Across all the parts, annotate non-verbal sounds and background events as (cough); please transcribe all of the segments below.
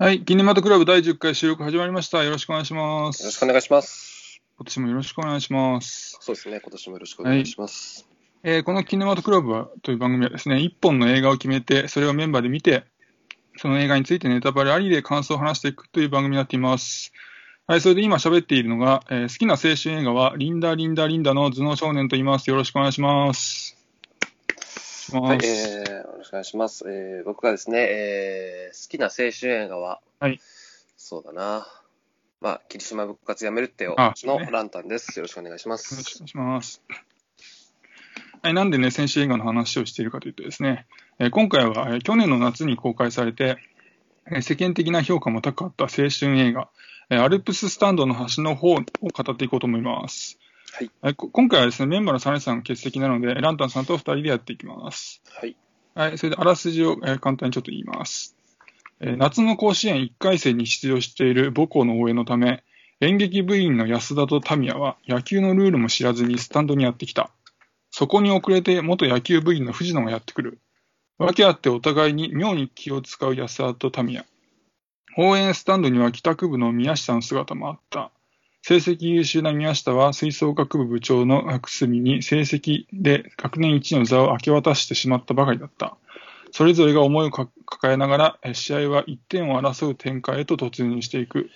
はい。キネマトクラブ第10回収録始まりました。よろしくお願いします。よろしくお願いします。今年もよろしくお願いします。そうですね、今年もよろしくお願いします。えーこのキネマトクラブはという番組はですね、一本の映画を決めて、それをメンバーで見て、その映画についてネタバレありで感想を話していくという番組になっています。はい。それで今喋っているのが、えー好きな青春映画は、リンダ・リンダ・リンダの頭脳少年と言います。よろしくお願いします。しますえー、よろしくお願いします。えー、僕がですね、えー、好きな青春映画は、はい。そうだな。まあ、霧島部活やめるってよのランタンです。よろしくお願いしまよろしくおす願。いします。はい、なんでね、先週映画の話をしているかというとですね、えー今回は、えー去年の夏に公開されて、えー世間的な評価も高かった青春映画、えーアルプススタンドの端の方を語っていこうと思います。はい。えーこ今回はですね、メンバーのサネさん欠席なので、ランタンさんと二人でやっていきます。はい。はい、それであらすじを、えー簡単にちょっと言います。えー夏の甲子園1回戦に出場している母校の応援のため、演劇部員の安田とタミヤは野球のルールも知らずにスタンドにやってきた。そこに遅れて元野球部員の藤野がやってくる。わけあってお互いに妙に気を使う安田とタミヤ。応援スタンドには帰宅部の宮下の姿もあった。成績優秀な宮下は吹奏楽部部長の久住に成績で学年一の座を明け渡してしまったばかりだった。それぞれが思いをか抱えながら、え試合は1点を争う展開へと突入していく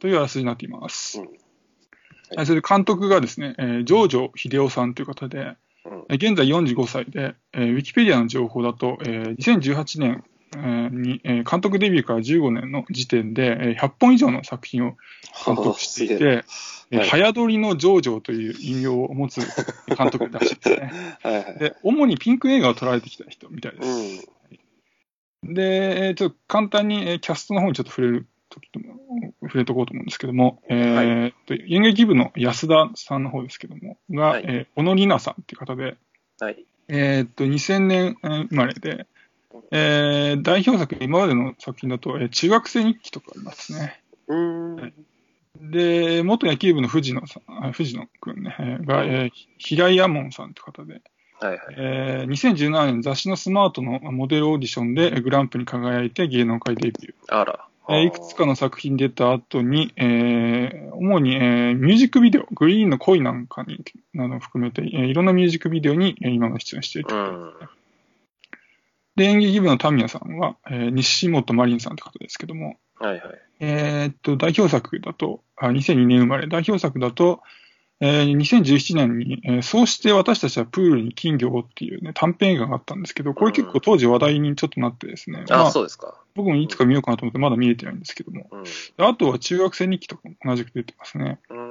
というあらすじになっています。うんはいそれで監督がですね、えー、ジョージョ秀夫さんという方で、うん。えー現在45歳で、えーウィキペディアの情報だと、えー2018年えーに、えー監督デビューから15年の時点で、えー100本以上の作品を監督していて、(laughs) えーはい早撮りのジョージョという異名を持つ監督らしいですね。(laughs) はいはい。で、主にピンク映画を捉えてきた人みたいです。うん。で、えーちょっと簡単に、えーキャストの方にちょっと触れる触れとこうと思うんですけども、えーと演劇部の安田さんの方ですけども、が、はいえー小野里奈さんっていう方で、はい。えーっと、2000年えー生まれで、えー代表作、今までの作品だと、えー中学生日記とかありますね。はいで、元野球部の藤野さん、あ藤野くんね、えーが、えー平井亜門さんって方で、はいはい。えー2017年雑誌のスマートのモデルオーディションでグランプリに輝いて芸能界デビュー。あら。えーいくつかの作品出た後に、えー主に、えーミュージックビデオ、グリーンの恋なんかに、などを含めて、えーいろんなミュージックビデオに、えー今も出演していると。うん。で、演劇部のタミヤさんは、えー西本マリンさんって方ですけども、はいはい。えーっと、代表作だと、あ2002年生まれ、代表作だと、えー2017年に、えーそうして私たちはプールに金魚をっていうね、短編映画があったんですけど、これ結構当時話題にちょっとなってですね、まあ、あそうですか。僕もいつか見ようかなと思ってまだ見れてないんですけども、うん。あとは中学生日記とかも同じく出てますね。うん。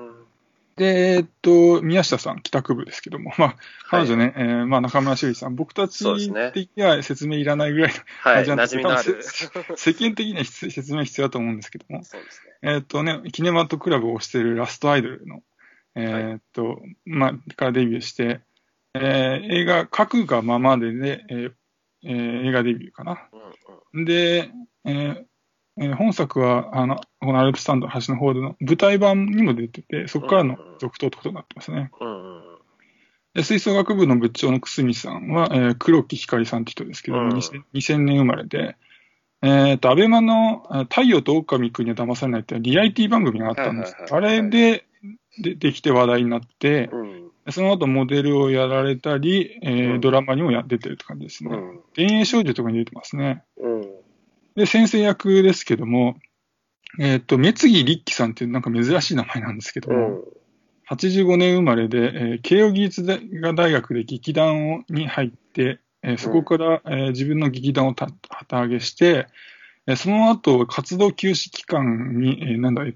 で、えーっと、宮下さん、帰宅部ですけども、まあ、彼女ね、えーまあ、中村修理さん、僕たち的には説明いらないぐらいの、はい。馴染みのある。世間的には必説明必要だと思うんですけども、そうですね。えーっとね、キネマトクラブを推しているラストアイドルの、えーっと、まあ、からデビューして、えー映画、書くがままでで、えーえー映画デビューかな。うんうん。で、えーえー本作は、あの、このアルプスタンドの端の方での舞台版にも出てて、そこからの続投ってことになってますね。うんうんうん。で吹奏楽部の部長の久住さんは、えー黒木ひかりさんって人ですけども、うん2000 2000年生まれで、えっ、と、アベマのあ太陽と狼くんには騙されないっていうリアリティ番組があったんです。あれで、で、できて話題になって、うん。その後モデルをやられたり、えーうんドラマにもや出てるって感じですね。うん。田園少女とかに出てますね。うん。で、先生役ですけども、えっ、と、目次立樹さんっていうなんか珍しい名前なんですけども、うん。85年生まれで、えー慶応義塾大学で劇団をに入って、えーそこから、えー自分の劇団をた旗揚げして、えーその後、活動休止期間に、えーなんだ、えー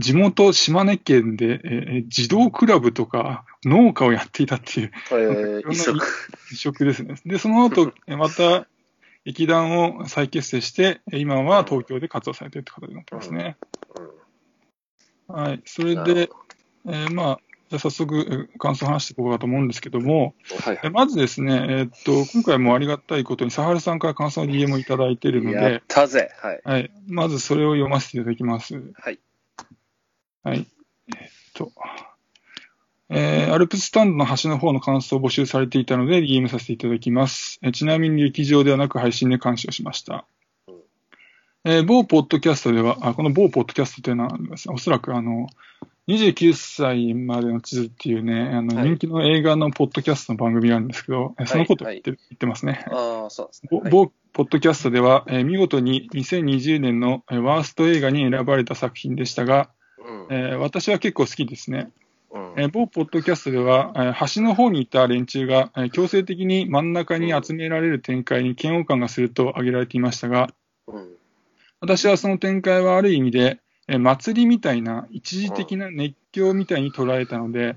地元島根県で、えー児童クラブとか農家をやっていたっていうえー、一足。異色ですね。で、その後、(laughs) えーまた劇団を再結成して、えー今は東京で活動されているって形になってますね。はい。それでえーまあ、じゃあ早速、えー感想を話していこうかと思うんですけども、はいはえまずですね、えーっと、今回もありがたいことに、サハルさんから感想の DM をいただいているのい。やっで、たぜ。はい。はい。まずそれを読ませていただきます。はい。はい。えーっと、えーアルプススタンドの端の方の感想を募集されていたので、DM させていただきます。えーちなみに劇場ではなく配信で鑑賞しましたうん。えー某ポッドキャストでは、あこの某ポッドキャストというのはおそらくあの、29歳までの地図っていうね、あのはい人気の映画のポッドキャストの番組があるんですけど、えそのことを言って,、言ってますね。ああ、そうですね。はいポッドキャストでは、えー見事に2020年のえーワースト映画に選ばれた作品でしたが、うんえー私は結構好きですね。うん。えー某ポッドキャストでは、えー端の方にいた連中が、えー強制的に真ん中に集められる展開に嫌悪感がすると挙げられていましたが、うん。私はその展開はある意味で、えー祭りみたいな一時的な熱狂みたいに捉えたので、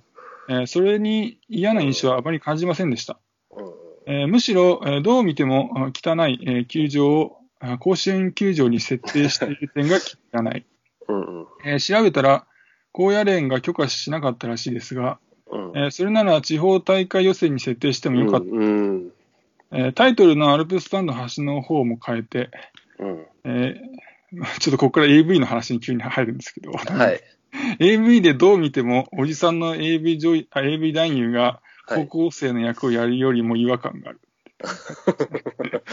えーそれに嫌な印象はあまり感じませんでした。うん。えーむしろ、えーどう見てもあ汚い、えー球場をあ甲子園球場に設定している点が汚い。うん。うん。えー調べたら、高野連が許可しなかったらしいですが、うんえーそれなら地方大会予選に設定してもよかった。うんえータイトルのアルプスタンド端の方も変えて、うんえーちょっとここから AV の話に急に入るんですけど、はい。(laughs) AV でどう見ても、おじさんの AV 女優あ AV 男優がはい高校生の役をやるよりも違和感がある。(laughs)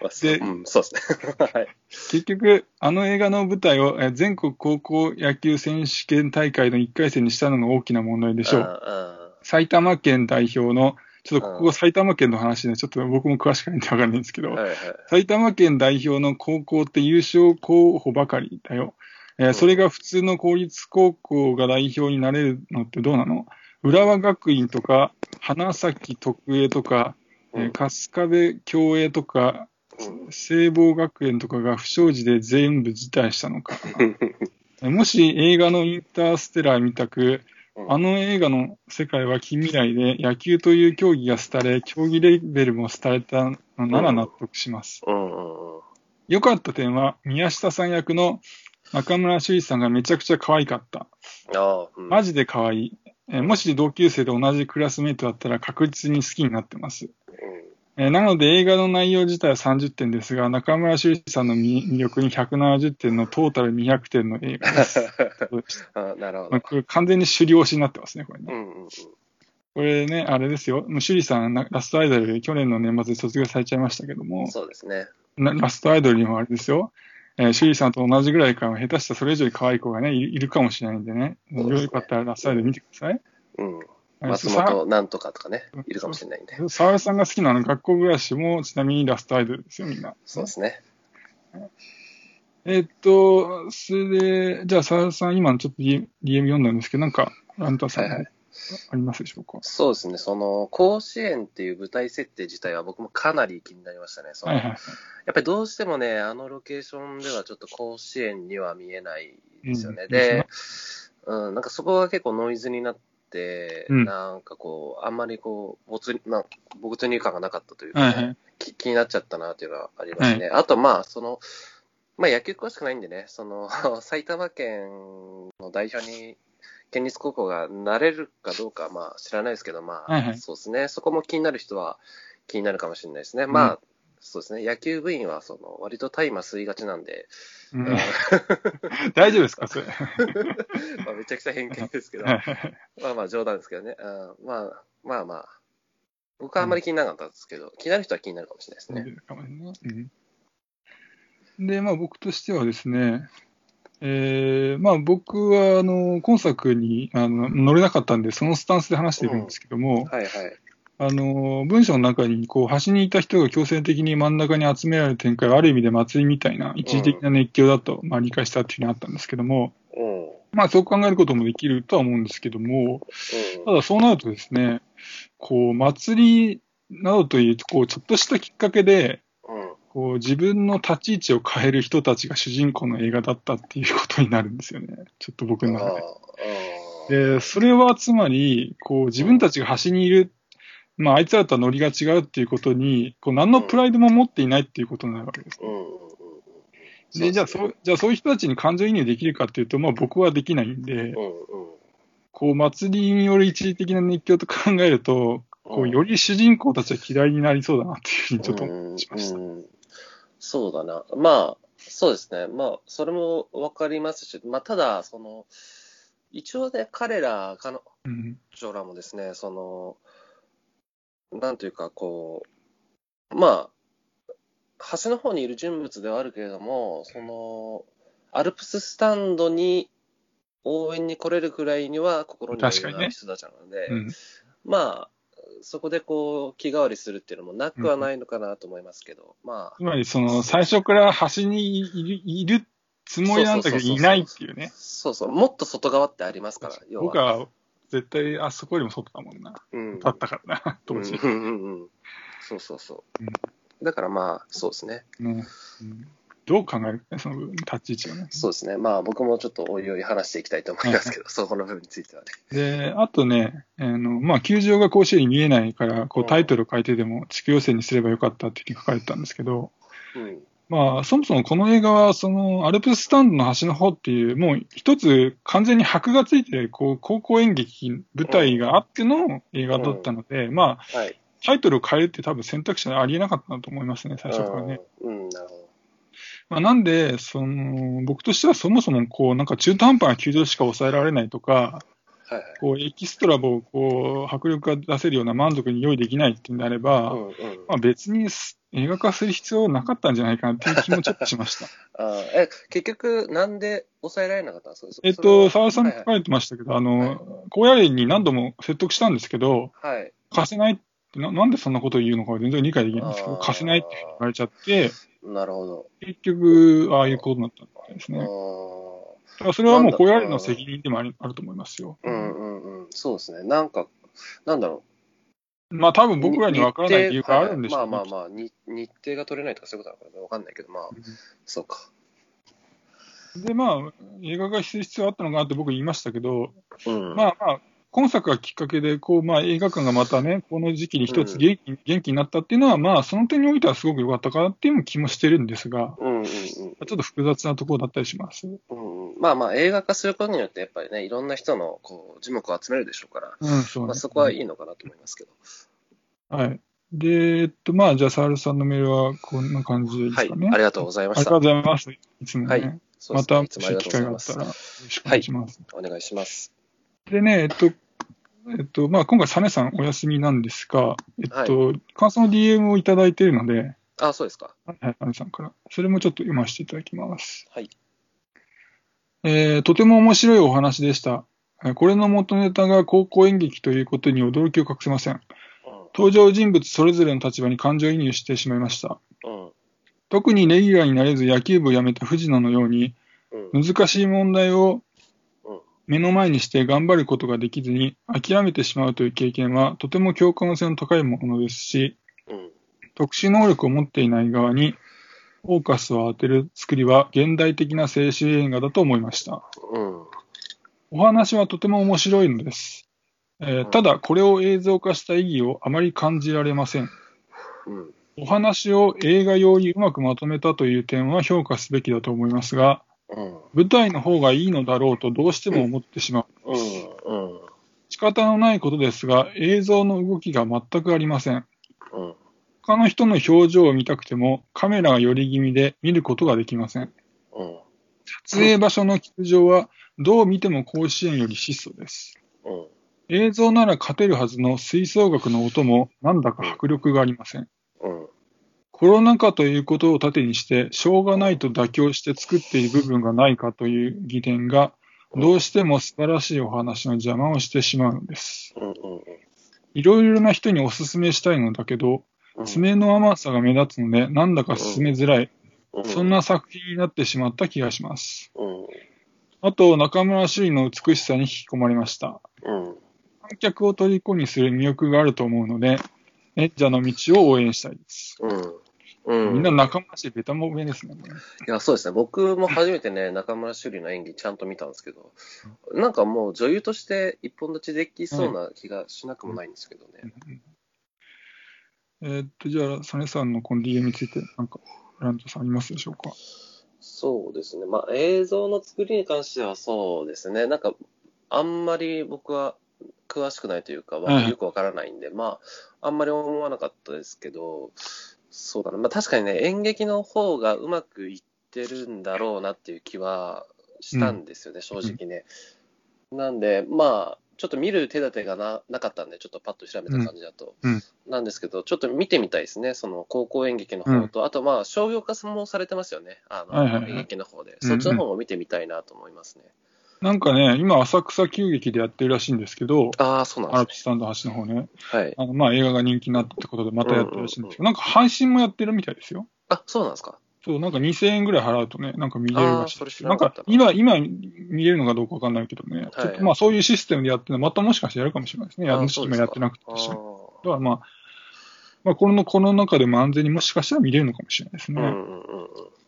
まあそううん、そうですね。(laughs) はい。結局、あの映画の舞台をえー全国高校野球選手権大会の1回戦にしたのが大きな問題でしょう。あ埼玉県代表の、ちょっとこうんこ埼玉県の話で、ちょっと僕も詳しくないんでわかんないんですけど、あはいはい。埼玉県代表の高校って優勝候補ばかりだよ。えーうんそれが普通の公立高校が代表になれるのってどうなの？浦和学院とか、花咲徳栄とか、えー春日部共栄とか、うん聖望学園とかが不祥事で全部辞退したのか。え (laughs) ーもし映画のインターステラーみたく、うんあの映画の世界は近未来で野球という競技が廃れ、競技レベルも廃れたのなら納得します。良かった点は、宮下さん役の中村朱里さんがめちゃくちゃ可愛かった。マジで可愛い。えーもし同級生で同じクラスメイトだったら確実に好きになってます。えーなので映画の内容自体は30点ですが、中村朱里さんの魅魅力に170点のトータル200点の映画です。(laughs) あなるほど。まあこれ完全に首里推しになってますね、これね。うんうんうんこれね、あれですよ。もう趣里さん、なラストアイドルで去年の年末で卒業されちゃいましたけども、そうですね。なラストアイドルにもあれですよ。えー、趣里さんと同じぐらいか、下手したらそれ以上に可愛い子がね、いいるかもしれないんでね。ですねよかったらラストアイドル見てください。うん。えー松さ本なんとかとかね、いるかもしれないんで。沢田さんが好きなあの学校暮らしも、ちなみにラストアイドルですよ、みんな。そうですね。えーっと、それで、じゃあ沢田さん、今ちょっと DM, DM 読んだんですけど、なんか、あんたさん、はいはいありますでしょうか？そうですね。その、甲子園っていう舞台設定自体は僕もかなり気になりましたね。そのはいはい。やっぱりどうしてもね、あのロケーションではちょっと甲子園には見えないですよね。うんで、うん、なんかそこが結構ノイズになって、うんなんかこう、あんまりこう、没な没入感がなかったというか、ねはいはい。き気になっちゃったなっていうのはありますね。あと、まあ、その、まあ、野球詳しくないんでね、その、(laughs) 埼玉県の代表に、県立高校がなれるかどうか、まあ、知らないですけど、まあ、はいはいそうですね。そこも気になる人は気になるかもしれないですね。んまあ、そうですね。野球部員は、その、割と大麻吸いがちなんで、うんうん (laughs) 大丈夫ですか、それ。(laughs) まあ、めちゃくちゃ偏見ですけど、まあまあ冗談ですけどね。うん、まあ、まあまあ、僕はあんまり気にならなかったですけど、気になる人は気になるかもしれないですね。で、まあ僕としてはですね、えー、まあ僕は、あの、今作にあの乗れなかったんで、そのスタンスで話しているんですけども、はいはい。あの、文章の中に、こう、端にいた人が強制的に真ん中に集められる展開は、ある意味で祭りみたいな、一時的な熱狂だと、まあ理解したっていうのがあったんですけども、うん。まあそう考えることもできるとは思うんですけども、ただそうなるとですね、こう、祭りなどという、こう、ちょっとしたきっかけで。こう自分の立ち位置を変える人たちが主人公の映画だったっていうことになるんですよね。ちょっと僕の中で。で、それはつまり、こう自分たちが端にいる、まああいつらとはノリが違うっていうことに、こう何のプライドも持っていないっていうことになるわけです。で、じゃあそう、じゃあそういう人たちに感情移入できるかっていうと、まあ僕はできないんで。こう祭りによる一時的な熱狂と考えると、こうより主人公たちは嫌いになりそうだなっていうふうにちょっと思いました。うんうんそうだな。まあ、そうですね。まあ、それもわかりますし、まあ、ただ、その、一応ね、彼ら、彼うん女らもですね、その、なんというか、こう、まあ、端の方にいる人物ではあるけれども、その、アルプススタンドに応援に来れるくらいには心に余裕のある人たちなので、うん。まあ、そこでこう、気変わりするっていうのもなくはないのかなと思いますけど、まあつ、まり、その、最初から端にいるいるつもりなんだけど、いないっていうね。そうそう、もっと外側ってありますから、要は。僕は絶対あそこよりも外だもんな。うん、だったからな、当時。うんうんうんうん。そうそうそう。うんだからまあ、そうですね。ねうんどう考える？その立ち位置をね。そうですね。まあ、僕もちょっとおいおい話していきたいと思いますけど、そこの部分についてはね。で、あとね、あの、まあ、球場が甲子園に見えないから、こう、うんタイトル書いてでも地区予選にすればよかったって書かれてたんですけど、うん。まあ、そもそもこの映画は、その、アルプススタンドの端の方っていう、もう一つ完全に箔がついてる、こう、高校演劇舞台があっての映画だったので、まあ、はい。タイトルを変えるって多分選択肢はありえなかったなと思いますね、最初からね。うん。うん、なるほど。まあ、なんで、その、僕としてはそもそも、こう、なんか中途半端な球場しか抑えられないとか、はいはい。こう、エキストラを、こう、迫力が出せるような満足に用意できないっていうんであれば、うんうん。まあ別にす映画化する必要なかったんじゃないかなっていう気もちょっとしました。(laughs) あーえ、結局、なんで抑えられなかったんですか？えっと、それは沢田さんに書かれてましたけど、あの、高野連に何度も説得したんですけど、はい。はい。貸せないってな、なんでそんなことを言うのかは全然理解できないんですけど、貸せないって言われちゃって、なるほど。結局、ああいうことになったんですあね。だーからそれはもう高野連の責任でもありあると思いますよ。うんうんうん。そうですね。なんか、なんだろまあ多う。分僕らにわからない理由があるんでしょうね。まあまあまあ、に日程が取れないとかそういうことなのかわかんないけど、まあ、そうか。で、まあ、映画化する必要あったのかなって僕言いましたけど、うん。まあまあ、今作がきっかけで、こう、まあ映画館がまたね、この時期に一つ元気,、元気になったっていうのは、まあその点においてはすごく良かったかなっていう気もしてるんですが、うんうんうん。ちょっと複雑なところだったりします。うんうん、まあまあ、映画化することによって、やっぱりね、いろんな人のこう字幕を集めるでしょうから、うん、そうねまあ、そこはいいのかなと思いますけど。はい。で、えっと、まあ、じゃあ、サールさんのメールはこんな感じでいいではい、すかね。ありがとうございまありがとうした。ございます。いつもね。はいまた、もし機会があったら、。よろしくお願いします。お願いします。でね、えっと、えっと、まあ、今回、サネさんお休みなんですが、えっと、感想の DM をいただいているので、あ、そうですか。はい、サネさんから。それもちょっと読ませていただきます。はい。えーとても面白いお話でした。えーこれの元ネタが高校演劇ということに驚きを隠せません。登場人物それぞれの立場に感情移入してしまいました。うん。うん。特にレギュラーになれず野球部を辞めた藤野のように、うん。難しい問題をうん目の前にして頑張ることができずに諦めてしまうという経験はとても共感性の高いものですし、うん。特殊能力を持っていない側にフォーカスを当てる作りは現代的な青春映画だと思いました。うん。お話はとても面白いのです。えーただ、これを映像化した意義をあまり感じられません。うん。お話を映画用にうまくまとめたという点は評価すべきだと思いますが、うん。舞台の方がいいのだろうとどうしても思ってしまう。うん。うん。仕方のないことですが、映像の動きが全くありません。うん。他の人の表情を見たくても、カメラが寄り気味で見ることができません。うん。撮影場所の球場は、どう見ても甲子園より質素です。うん。映像なら勝てるはずの吹奏楽の音も、なんだか迫力がありません。うん。コロナ禍ということを盾にして、しょうがないと妥協して作っている部分がないかという疑念が、どうしても素晴らしいお話の邪魔をしてしまうのです。いろいろな人にお勧めしたいのだけど、うん。爪の甘さが目立つので、なんだか進めづらい、うん。そんな作品になってしまった気がします。うん。あと、中村朱里の美しさに引き込まれました。うん。観客を虜にする魅力があると思うので、演者の道を応援したいです。うん。うん。みんな中村朱里ベタも上ですね。これいや、そうですね。僕も初めてね、中村朱里の演技ちゃんと見たんですけど、なんかもう女優として一本立ちできそうな気がしなくもないんですけどね。えーっと、じゃあ、サネさんのこの DM について、なんか、ラントさんありますでしょうか？そうですね。まあ、映像の作りに関してはそうですね。なんか、あんまり僕は詳しくないというか、まあはいよくわからないんで、まあ、あんまり思わなかったですけど、そうだな。まあ、確かにね、演劇の方がうまくいってるんだろうなっていう気はしたんですよね、正直ね。なんで、まあ、ちょっと見る手立てがななかったんで、ちょっとパッと調べた感じだと。うんうんなんですけど、ちょっと見てみたいですね、その高校演劇の方と、あとまあ商業化もされてますよね、あの、演劇の方で。うんそっちの方も見てみたいなと思いますね。なんかね、今、浅草急劇でやってるらしいんですけど、ああ、そうなアルんですプスタンド橋の方ね。ね。はい。あのまあ映画が人気になったってことでまたやってるらしいんですけど、うんなんか配信もやってるみたいですよ。あ、そうなんですか。そう、なんか2000円ぐらい払うとね、なんか見れるらしいななんか今、今見れるのかどうかわかんないけどね、ちょっとまあそういうシステムでやってるのまたもしかしてやるかもしれないですね。やある今やってなくてだかーらまあ、まあこの、この中でも安全にもしかしたら見れるのかもしれないですね。うんうんうんうん。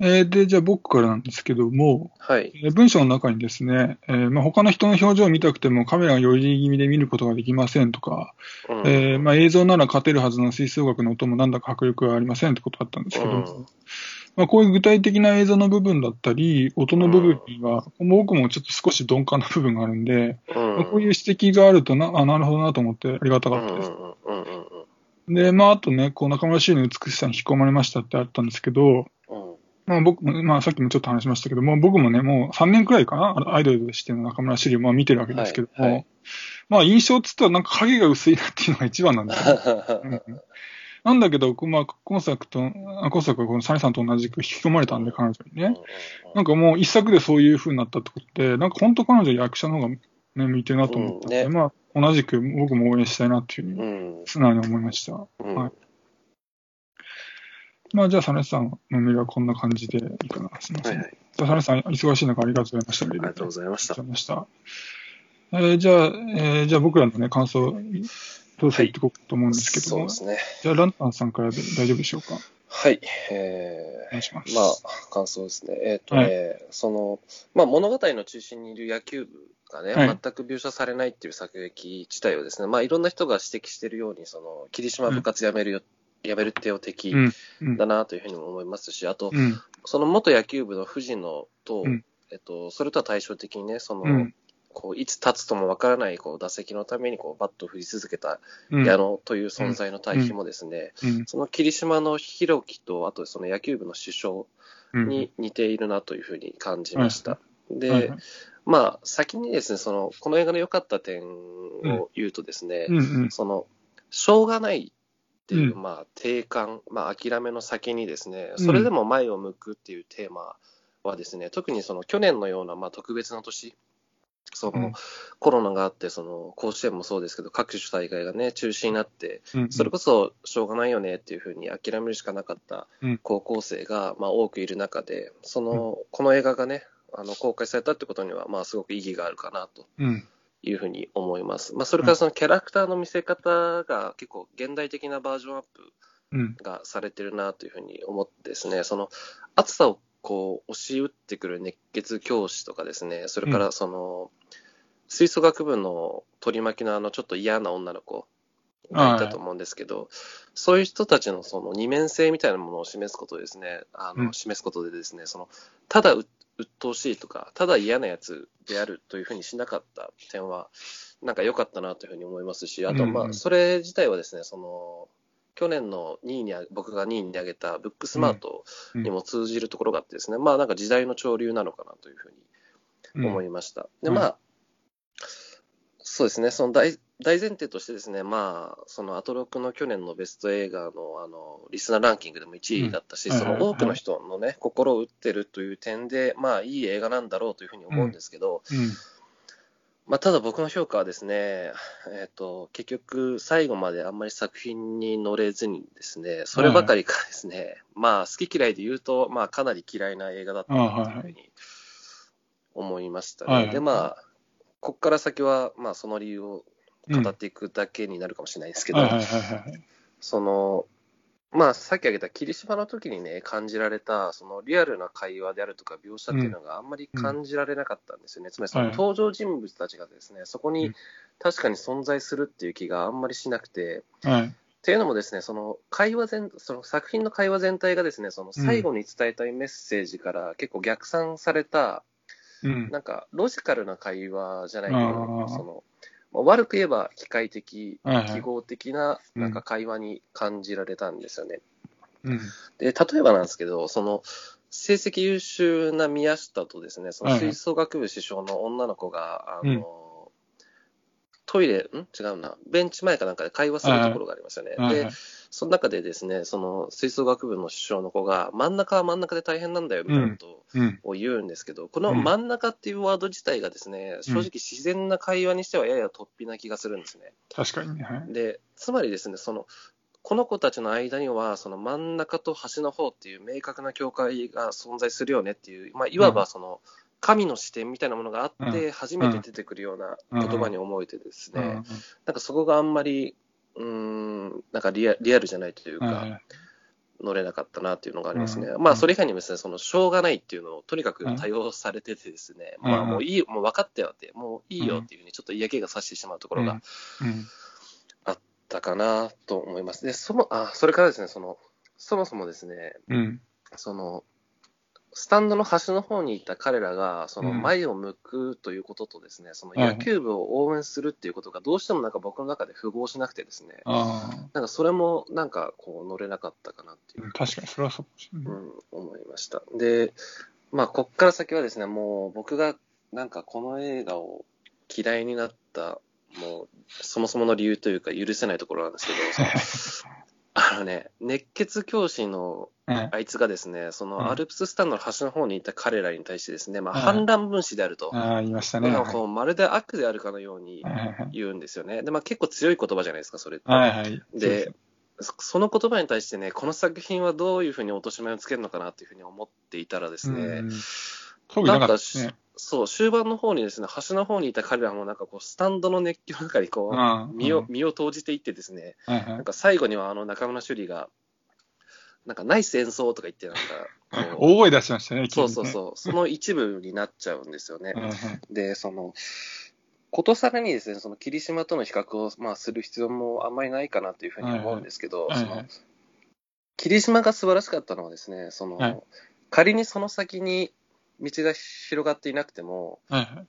えーで、じゃあ僕からなんですけども、はい。えー文章の中にですね、えーまあ、他の人の表情を見たくてもカメラが寄り気味で見ることができませんとか、うん。えーまあ、映像なら勝てるはずの吹奏楽の音もなんだか迫力がありませんってことだったんですけど、うん。まあ、こういう具体的な映像の部分だったり、音の部分には、僕もちょっと少し鈍感な部分があるんで、うん。まあこういう指摘があるとな、あ、なるほどなと思ってありがたかったです。うんうんうんうんうん。で、まあ、あとね、こう中村修の美しさに引き込まれましたってあったんですけど、うんまあ僕も、まあさっきもちょっと話しましたけども、僕もね、もう3年くらいかな、アイドルとしての中村修理をまあ見てるわけですけども、はいはい。まあ印象っつったらなんか影が薄いなっていうのが一番なんですよ。(laughs) うん。なんだけど、まあ今作と、あ今作はこのサニさんと同じく引き込まれたんで、彼女にね。なんかもう一作でそういう風になったってことで、なんか本当彼女役者の方がね、向いてるなと思ったんで、うんね。まあ同じく僕も応援したいなっていうふううにん素直に思いました。うん。はいまあじゃあ、サネさんのメールはこんな感じでいいかな。すみません。はいはい。じゃあ、サネさん、忙しい中ありがとうございました。あありがとうございました。えーじゃあ、えーじゃあ僕らのね、感想、どうぞ言っていこうと思うんですけども、そうですね。じゃあ、ランタンさんからで大丈夫でしょうか？はい。おえ願いします。ー、まあ、感想ですね。えっ、とね、その、まあ、物語の中心にいる野球部がね、はい全く描写されないっていう作劇自体をですね、まあ、いろんな人が指摘しているように、その、霧島部活やめるよ、やめるってよ敵。だなというふうにも思いますし、あと、うん。その元野球部の藤野と、うんえっと、それとは対照的にね、その、うん。こういつ立つともわからないこう打席のためにこうバットを振り続けたうん。矢野という存在の対比もですね、うん。その霧島の弘樹と、あとその野球部の主将うん。に似ているなというふうに感じました。で、まあ、先にですね、その、この映画の良かった点を言うとですね。その、しょうがないっていう、うんまあ、定感、まあ、諦めの先にですね、それでも前を向くっていうテーマはですね、特にその去年のような、まあ、特別な年、その、うん。コロナがあって、その、甲子園もそうですけど、各種大会がね、中止になって、うん。それこそしょうがないよねっていうふうに諦めるしかなかったうん。高校生が、まあ、多くいる中で、その、この映画がね、あの公開されたってことには、まあ、すごく意義があるかなと。うん。いうふうに思います。まあ、それからそのキャラクターの見せ方が結構現代的なバージョンアップうん。がされてるなというふうに思ってですね、その暑さをこう押し打ってくる熱血教師とかですね、それからその、吹奏楽部の取り巻きのあのちょっと嫌な女の子がいたと思うんですけど、そういう人たちのその二面性みたいなものを示すことでですね、あの、うん。示すことでですね、その、ただう鬱陶しいとか、ただ嫌なやつであるというふうにしなかった点は、なんか良かったなというふうに思いますし、あと、まあ、それ自体はですね、その、去年の2位にあ、僕が2位に挙げたブックスマートにも通じるところがあってですね、まあなんか時代の潮流なのかなというふうに思いました。で、うん。まあ、そうですね、その大大前提としてですね、まあ、そのアトロックの去年のベスト映画のあのリスナーランキングでも1位だったし、うん。はいはいはい。その多くの人のね、心を打ってるという点で、まあ、いい映画なんだろうというふうに思うんですけど、うん。まあ、ただ僕の評価はですね、えっ、と、結局、最後まであんまり作品に乗れずにですね、そればかりかですね、まあ、好き嫌いで言うと、まあ、かなり嫌いな映画だったなというふうに思いましたね。はいはい。で、まあ、こっから先は、まあ、その理由をうん。語っていくだけになるかもしれないですけど。その、まあ、さっき挙げた霧島の時にね、感じられた、そのリアルな会話であるとか描写っていうのがあんまり感じられなかったんですよね。つまりそのはい登場人物たちがですね、そこにうん確かに存在するっていう気があんまりしなくて、はい。っていうのもですね、その会話全、その作品の会話全体がですね、その最後に伝えたいメッセージから結構逆算された、うん。なんかロジカルな会話じゃないけあど、ーその、まあ悪く言えば機械的、記号的なうんなんか会話に感じられたんですよね。うん。で、例えばなんですけど、その、成績優秀な宮下とですね、その吹奏楽部主将の女の子が、あの、トイレ、ん？違うな。ベンチ前かなんかで会話するところがありますよね。で、その中でですね、その吹奏楽部の師匠の子が、真ん中は真ん中で大変なんだよ、みたいなことうん。を言うんですけど、この真ん中っていうワード自体がですね、正直自然な会話にしてはやや突飛な気がするんですね。確かにね。はい。で、つまりですね、その、この子たちの間には、その真ん中と端の方っていう明確な境界が存在するよねっていう、まあ、いわばその、神の視点みたいなものがあって、初めて出てくるような言葉に思えてですね、うんなんかそこがあんまり、うーん、なんかリアリアルじゃないというか、はいはい。乗れなかったなっていうのがありますね。うん。まあ、それ以外にもですね、その、しょうがないっていうのをとにかく多用されててですね、うんまあ、もういい、もう分かったよって、もういいよっていうふうにちょっと嫌気がさしてしまうところがうん。あったかなと思います。で、その、あ、それからですね、その、そもそもですね、うん。その、スタンドの端の方にいた彼らが、そのうん。前を向くということとですね、そのはいはい。野球部を応援するっていうことがどうしてもなんか僕の中で符合しなくてですね、あなんかそれもなんかこう乗れなかったかなっていう。あ、確かに、それはそうかもしれない。うん、思いました。で、まあ、こっから先はですね、もう僕がなんかこの映画を嫌いになった、もうそもそもの理由というか許せないところなんですけど、(laughs) あのね、熱血教師のはいあいつがですね、そうんのアルプススタンドの端の方にいた彼らに対してですね、まあ、はい反乱分子であると、ああ、言いましたね。はなんかこうまるで悪であるかのようにいはいはい。言うんですよね。で、まあ、結構強い言葉じゃないですか、それって。はいはい。で、そその言葉に対してね、この作品はどういうふうに落とし前をつけるのかなっていうふうに思っていたらですね、うん特になかったですね。そう、終盤の方にですね、端の方にいた彼らもなんかこう、スタンドの熱狂の中にこう身をうん、身を投じていってですね、ないん。か最後にはあの中村朱里が、なんかナイス演奏とか言って、なんか (laughs) 大声出しましたね、そうそうう。そう、その一部になっちゃうんですよね。(laughs) で、その、ことさらにですね、その霧島との比較を、まあ、する必要もあんまりないかなというふうに思うんですけど、その霧島が素晴らしかったのはですね、その、はい仮にその先に道が広がっていなくても、はいはい。好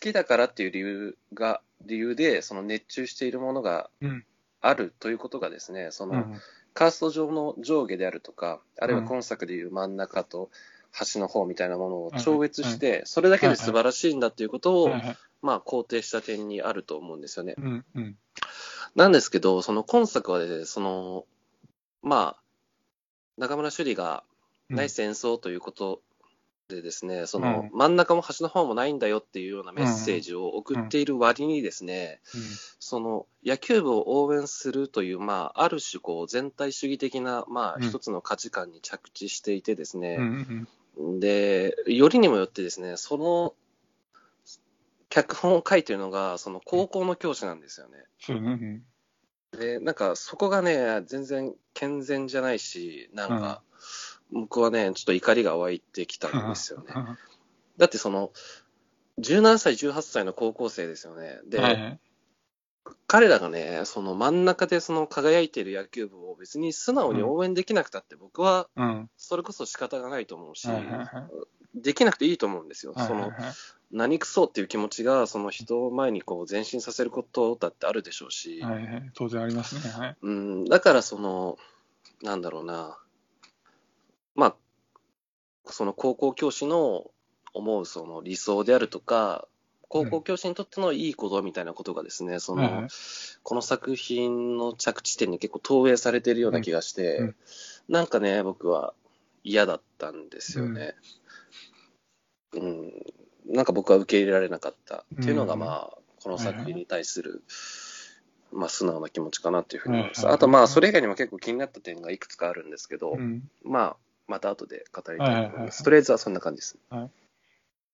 きだからっていう理由が、理由で、その熱中しているものがうん。あるということがですね、その、うん。カースト上の上下であるとか、あるいはうん。今作でいう真ん中と端の方みたいなものをはい超越して、それだけで素晴らしいんだっていうことを、まあ、肯定した点にあると思うんですよね。うんうん。なんですけど、その今作はね、その、まあ、中村朱里がナイス演奏ということでですね、その真ん中も端の方もないんだよっていうようなメッセージを送っている割にですね、その野球部を応援するという、まあ、ある種こう全体主義的な、まあ、うん。一つの価値観に着地していてですうんうね、ん。で、よりにもよってですね、その脚本を書いてるのが、その高校の教師なんですよね。で、なんかそこがね、全然健全じゃないし、なんか、僕はね、ちょっと怒りが湧いてきたんですよね。(laughs) だってその、17歳、18歳の高校生ですよね。で、はいはい彼らがね、その真ん中でその輝いている野球部を別に素直に応援できなくたって、僕はうんそれこそ仕方がないと思うし、はいはいはいできなくていいと思うんですよ。そのはいはいはい何くそっていう気持ちが、その人を前にこう前進させることだってあるでしょうし、はいはい当然ありますね。はい。うん、だからその、なんだろうな、まあ、その高校教師の思うその理想であるとか、高校教師にとってのいいことみたいなことがですね、その、この作品の着地点に結構投影されているような気がして、うん。うん。なんかね、僕は嫌だったんですよね。うん、なんか僕は受け入れられなかったっていうのが、うん。まあ、この作品に対する、まあ、素直な気持ちかなっていうふうに思います。あと、まあ、それ以外にも結構気になった点がいくつかあるんですけど、うん。まあ、また後で語りたいと思います。はいはいはいはいとりあえずはそんな感じです。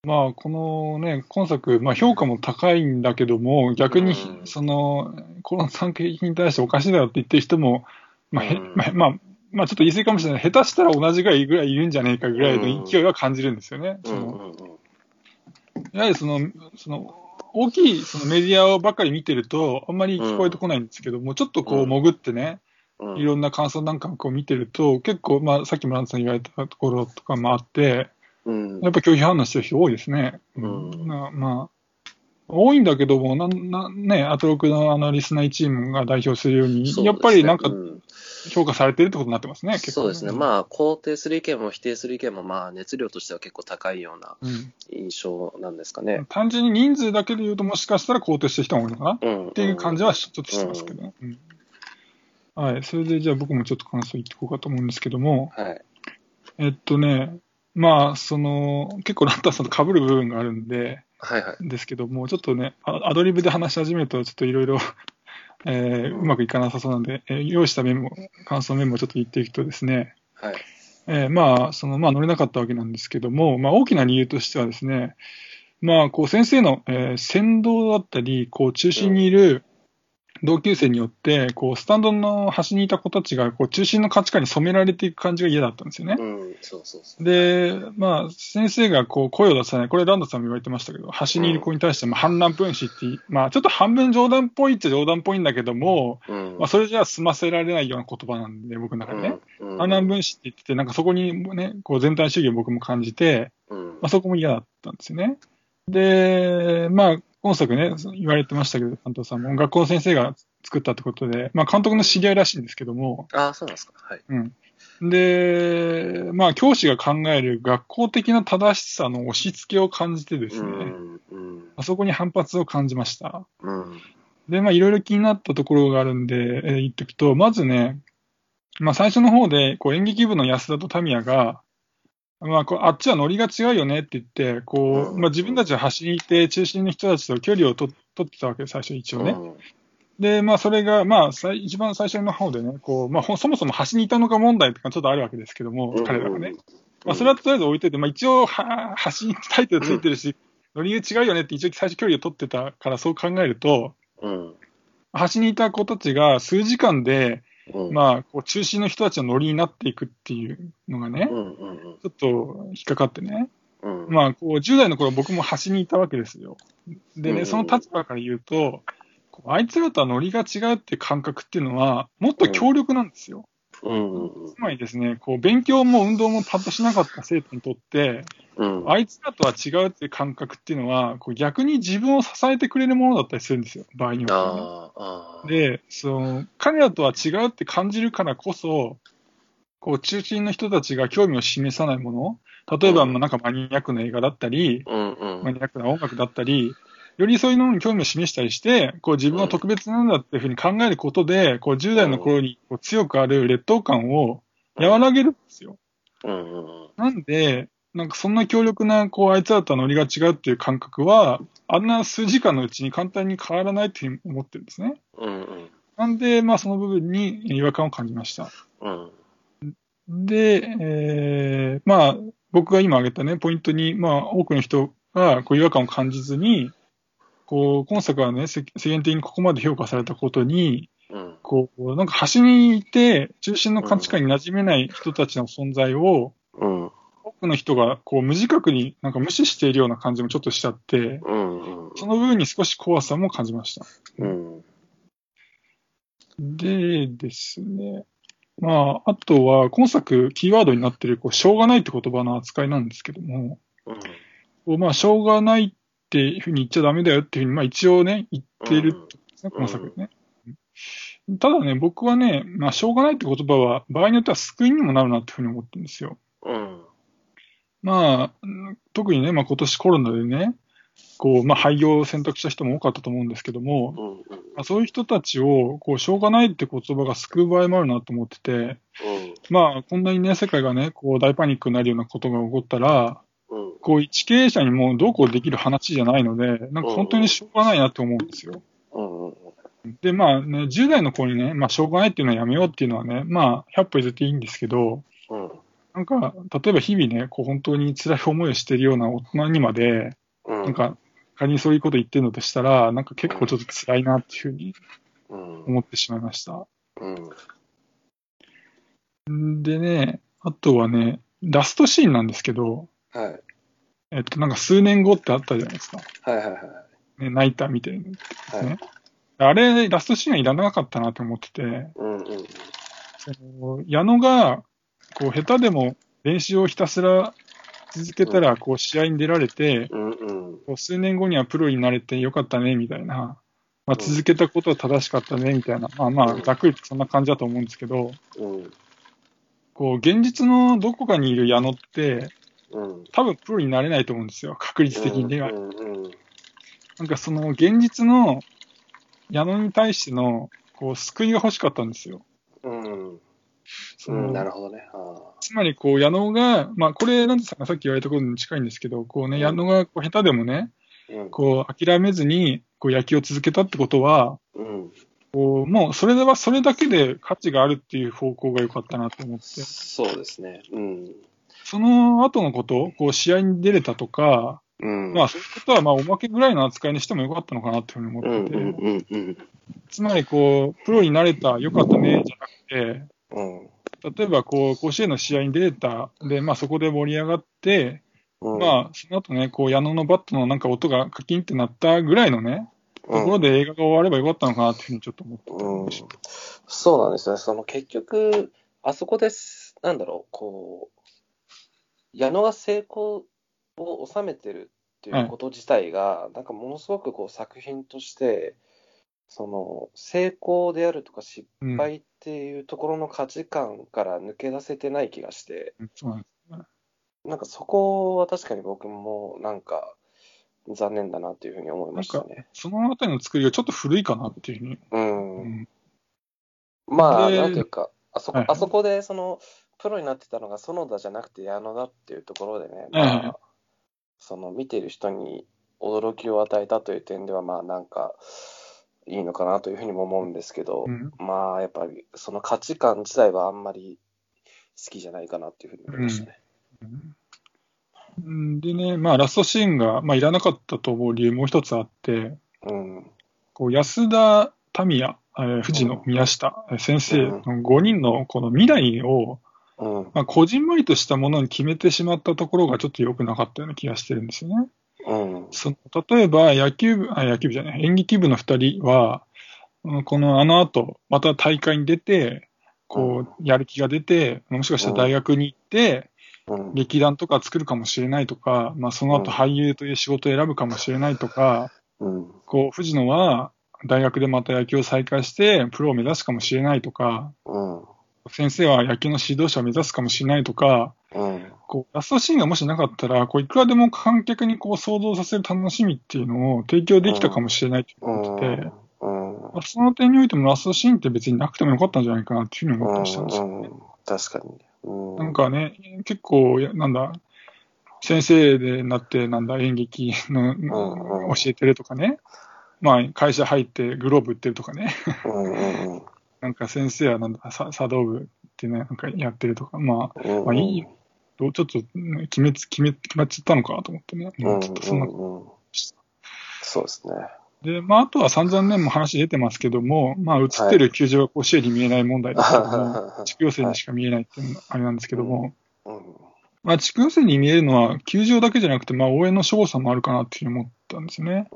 まあ、このね、今作、まあ、評価も高いんだけども、逆にう、んその、この作品に対しておかしいだよって言ってる人も、まあ、まあ、まあ、まあ、ちょっと言い過ぎかもしれない。下手したら同じぐらいぐらいいるんじゃねえかぐらいの勢いは感じるんですよね。そ。やはりその、その、大きいそのメディアをばっかり見てると、あんまり聞こえてこないんですけども、ちょっとこううん潜ってね、うんいろんな感想なんかを見てると、結構、まあ、さっき村田さん言われたところとかもあって、うん。やっぱ拒否反応してる人多いですね。うん。まあ、まあ、多いんだけども、なんなね、アトロクのあのリスナーチームが代表するように、そうね。やっぱりなんか、うん。評価されてるってことになってますね、そうですね。まあ、肯定する意見も否定する意見も、まあ、熱量としては結構高いような印象なんですかね。うん、単純に人数だけで言うと、もしかしたら肯定してる人も多いのかな、うん、っていう感じはちょっとしてますけどね。うんはい。それで、じゃあ僕もちょっと感想言っていこうかと思うんですけども、はい。えっとね、まあ、その、結構ランタンさんと被る部分があるんで、はいはい。ですけども、ちょっとね、アドリブで話し始めると、ちょっといろいろえー、うまくいかなさそうなんで、えー、用意したメモ、感想メモをちょっと言っていくとですね、はい。えー、まあ、その、まあ乗れなかったわけなんですけども、まあ大きな理由としてはですね、まあ、こう先生の、えー、先導だったり、こう中心にいる、同級生によって、こう、スタンドの端にいた子たちが、こう、中心の価値観に染められていく感じが嫌だったんですよね。うん、そうそうそう。で、まあ、先生が、こう、声を出さない。これ、ランドさんも言われてましたけど、端にいる子に対して、まあ、反乱分子って、まあ、ちょっと半分冗談っぽいっちゃ冗談っぽいんだけども、うん、まあ、それじゃ済ませられないような言葉なんで、僕の中でね。うん、反乱分子って言ってて、なんかそこにね、こう、全体主義を僕も感じて、まあ、そこも嫌だったんですよね。で、まあ、今作ね、言われてましたけど、監督さんも、学校の先生が作ったってことで、まあ、監督の知り合いらしいんですけども。ああ、そうなんですか。はい。うん。で、まあ、教師が考える学校的な正しさの押し付けを感じてですね、うんうん、あそこに反発を感じました。うん、で、まあ、いろいろ気になったところがあるんで、えー、言っておくと、まずね、まあ、最初の方で、こう、演劇部の安田とタミヤが、まあ、こうあっちはノリが違うよねって言って、こう、まあ、自分たちは端にいて、中心の人たちと距離を取ってたわけ最初一応ね。で、まあ、それが、まあ、一番最初の方でね、こう、まあ、そもそも端にいたのか問題とかちょっとあるわけですけども、彼らがね。まあ、それはとりあえず置いといて、まあ、一応は、端にタイトルついてるし、ノリが違うよねって一応最初距離を取ってたから、そう考えると、うん、端にいた子たちが数時間で、うん、まあ、こう中心の人たちのノリになっていくっていうのがね、うんうんうん、ちょっと引っかかってね。うん、まあ、こう、10代の頃僕も端にいたわけですよ。でね、その立場から言うと、あいつらとはノリが違うっていう感覚っていうのは、もっと強力なんですよ。うんつまりですね、こう、勉強も運動もパッとしなかった生徒にとって、うん、あいつらとは違うっていう感覚っていうのは、こう逆に自分を支えてくれるものだったりするんですよ、場合には、ね、で、その、彼らとは違うって感じるからこそ、こう、中心の人たちが興味を示さないもの、例えば、なんかマニアックな映画だったり、うんうん、マニアックな音楽だったり、よりそういうのに興味を示したりして、こう自分は特別なんだっていうふうに考えることで、こう10代の頃にこう強くある劣等感を和らげるんですよ。なんで、なんかそんな強力な、こう、あいつらとはノリが違うっていう感覚は、あんな数時間のうちに簡単に変わらないっていうふうに思ってるんですね。なんで、まあその部分に違和感を感じました。で、えー、まあ僕が今挙げたね、ポイントに、まあ多くの人がこう違和感を感じずに、こう、今作はね、世間的にここまで評価されたことに、うん、こう、なんか端にいて、中心の価値観に馴染めない人たちの存在を、うん、多くの人がこう無自覚になんか無視しているような感じもちょっとしちゃって、うんうん、その部分に少し怖さも感じました。うん、でですね、まあ、あとは、今作、キーワードになっている、こう、しょうがないって言葉の扱いなんですけども、うん、まあ、しょうがないっていうふうに言っちゃダメだよっていうふうに、まあ一応ね、言ってるんですね、この作品ね。ただね、僕はね、まあしょうがないって言葉は、場合によっては救いにもなるなっていうふうに思ってるんですよ。うん。まあ、特にね、まあ今年コロナでね、こう、まあ廃業を選択した人も多かったと思うんですけども、うんうん、まあ、そういう人たちを、こう、しょうがないって言葉が救う場合もあるなと思ってて、うん、まあ、こんなにね、世界がね、こう、大パニックになるようなことが起こったら、こう、一経営者にもどうこうできる話じゃないので、なんか本当にしょうがないなと思うんですよ。で、まあね、10代の子にね、まあ、しょうがないっていうのはやめようっていうのはね、まあ、100歩譲っていいんですけど、うん、なんか、例えば日々ね、こう本当に辛い思いをしているような大人にまで、うん、なんか、仮にそういうこと言ってるのとしたら、なんか結構ちょっと辛いなっていうふうに思ってしまいました。うん、でね、あとはね、ラストシーンなんですけど、はい。えっと、なんか数年後ってあったじゃないですか。はいはいはい。ね、泣いたみたいな、ね、はい。あれ、ラストシーンはいらなかったなと思ってて、うんうん、その矢野が、こう、下手でも練習をひたすら続けたら、こう、試合に出られて、うんうん、こう数年後にはプロになれてよかったね、みたいな、まあ、続けたことは正しかったね、みたいな。まあまあ、ざっくりとそんな感じだと思うんですけど、うん。こう、現実のどこかにいる矢野って、うん。多分プロになれないと思うんですよ、確率的には。うんうんなんかその現実の矢野に対してのこう救いが欲しかったんですよ。うん。うん。なるほどね。あつまりこう矢野が、まあこれ、なんてさんがさっき言われたことに近いんですけど、こうね、うん矢野がこう下手でもね、ーうん。こう諦めずにこう野球を続けたってことは、うん。こうもうそれではそれだけで価値があるっていう方向が良かったなと思って、そうですね。うん。その後のこと、こう試合に出れたとか、うん。まあそういうことはまあおまけぐらいの扱いにしてもよかったのかなっていうふうにうん思ってて。つまりこう、プロになれた、よかったね、じゃなくて、うん。例えばこう、甲子園の試合に出れた、で、まあそこで盛り上がって、うん。まあその後ね、こう、矢野のバットのなんか音がカキンってなったぐらいのね、ところで映画が終わればよかったのかなっていうふうにちょっと思ってたうん。そうなんですよね。その結局、あそこです、なんだろう、こう、矢野が成功を収めてるっていうこと自体が、なんかものすごくこう作品として、その成功であるとか失うん、敗っていうところの価値観から抜け出せてない気がして、なんかそこは確かに僕もなんか残念だなっていうふうに思いましたね。そのあたりの作りがちょっと古いかなっていうふうに。うん。うん。まあ、でなんていうか、あそこ、はいあそこで、その、プロになってたのが園田じゃなくて矢野だっていうところでね、はいまあ、その、見ている人に驚きを与えたという点では、まあ、なんか、いいのかなというふうにも思うんですけど、うんまあ、やっぱり、その価値観自体はあんまり好きじゃないかなっていうふうに思いましたね。うんでね、まあラストシーンが、まあいらなかったと思う理由もう一つあって、うん。こう安田民也、えー藤野、宮下、えー先生の5人のこの未来を、うん。まあ、こじんまりとしたものに決めてしまったところがちょっと良くなかったような気がしてるんですよね。うん。その例えば野球部、あ、野球部じゃない、演劇部の2人は、うんこのあの後、また大会に出て、こう、やる気が出て、もしかしたら大学に行って、うん。劇団とか作るかもしれないとか、まあ、その後うん俳優という仕事を選ぶかもしれないとか、うん。こう、藤野は大学でまた野球を再開して、プロを目指すかもしれないとか、うん。先生は野球の指導者を目指すかもしれないとか、うん。こう、ラストシーンがもしなかったら、こう、いくらでも観客にこう、想像させる楽しみっていうのを提供できたかもしれないと思ってて、うん。まあ、その点においてもラストシーンって別になくてもよかったんじゃないかなっていうふうに思ったりしたんですよ。うん。確かに。うん。なんかね、結構、なんだ、先生でなって、なんだ、演劇の、んうん教えてるとかね、まあ、会社入ってグローブ売ってるとかね、うんうんうん。(laughs) なんか先生はなんだ、さ茶道部ってね、なんかやってるとか、まあ、うんまあいいよどうちょっと、ね、決めつ、決め、決まっちゃったのかと思ってね。うんちょっとそんなうんうんそうですね。で、まあ、あとは散々ね、もう話出てますけども、まあ、映ってる球場が甲子園に見えない問題ですけども、(laughs) 地区予選にしか見えないっていうのがあれなんですけども、うんまあ、地区予選に見えるのは、球場だけじゃなくて、まあ、応援の所さもあるかなっていうふうに思ったんですよね。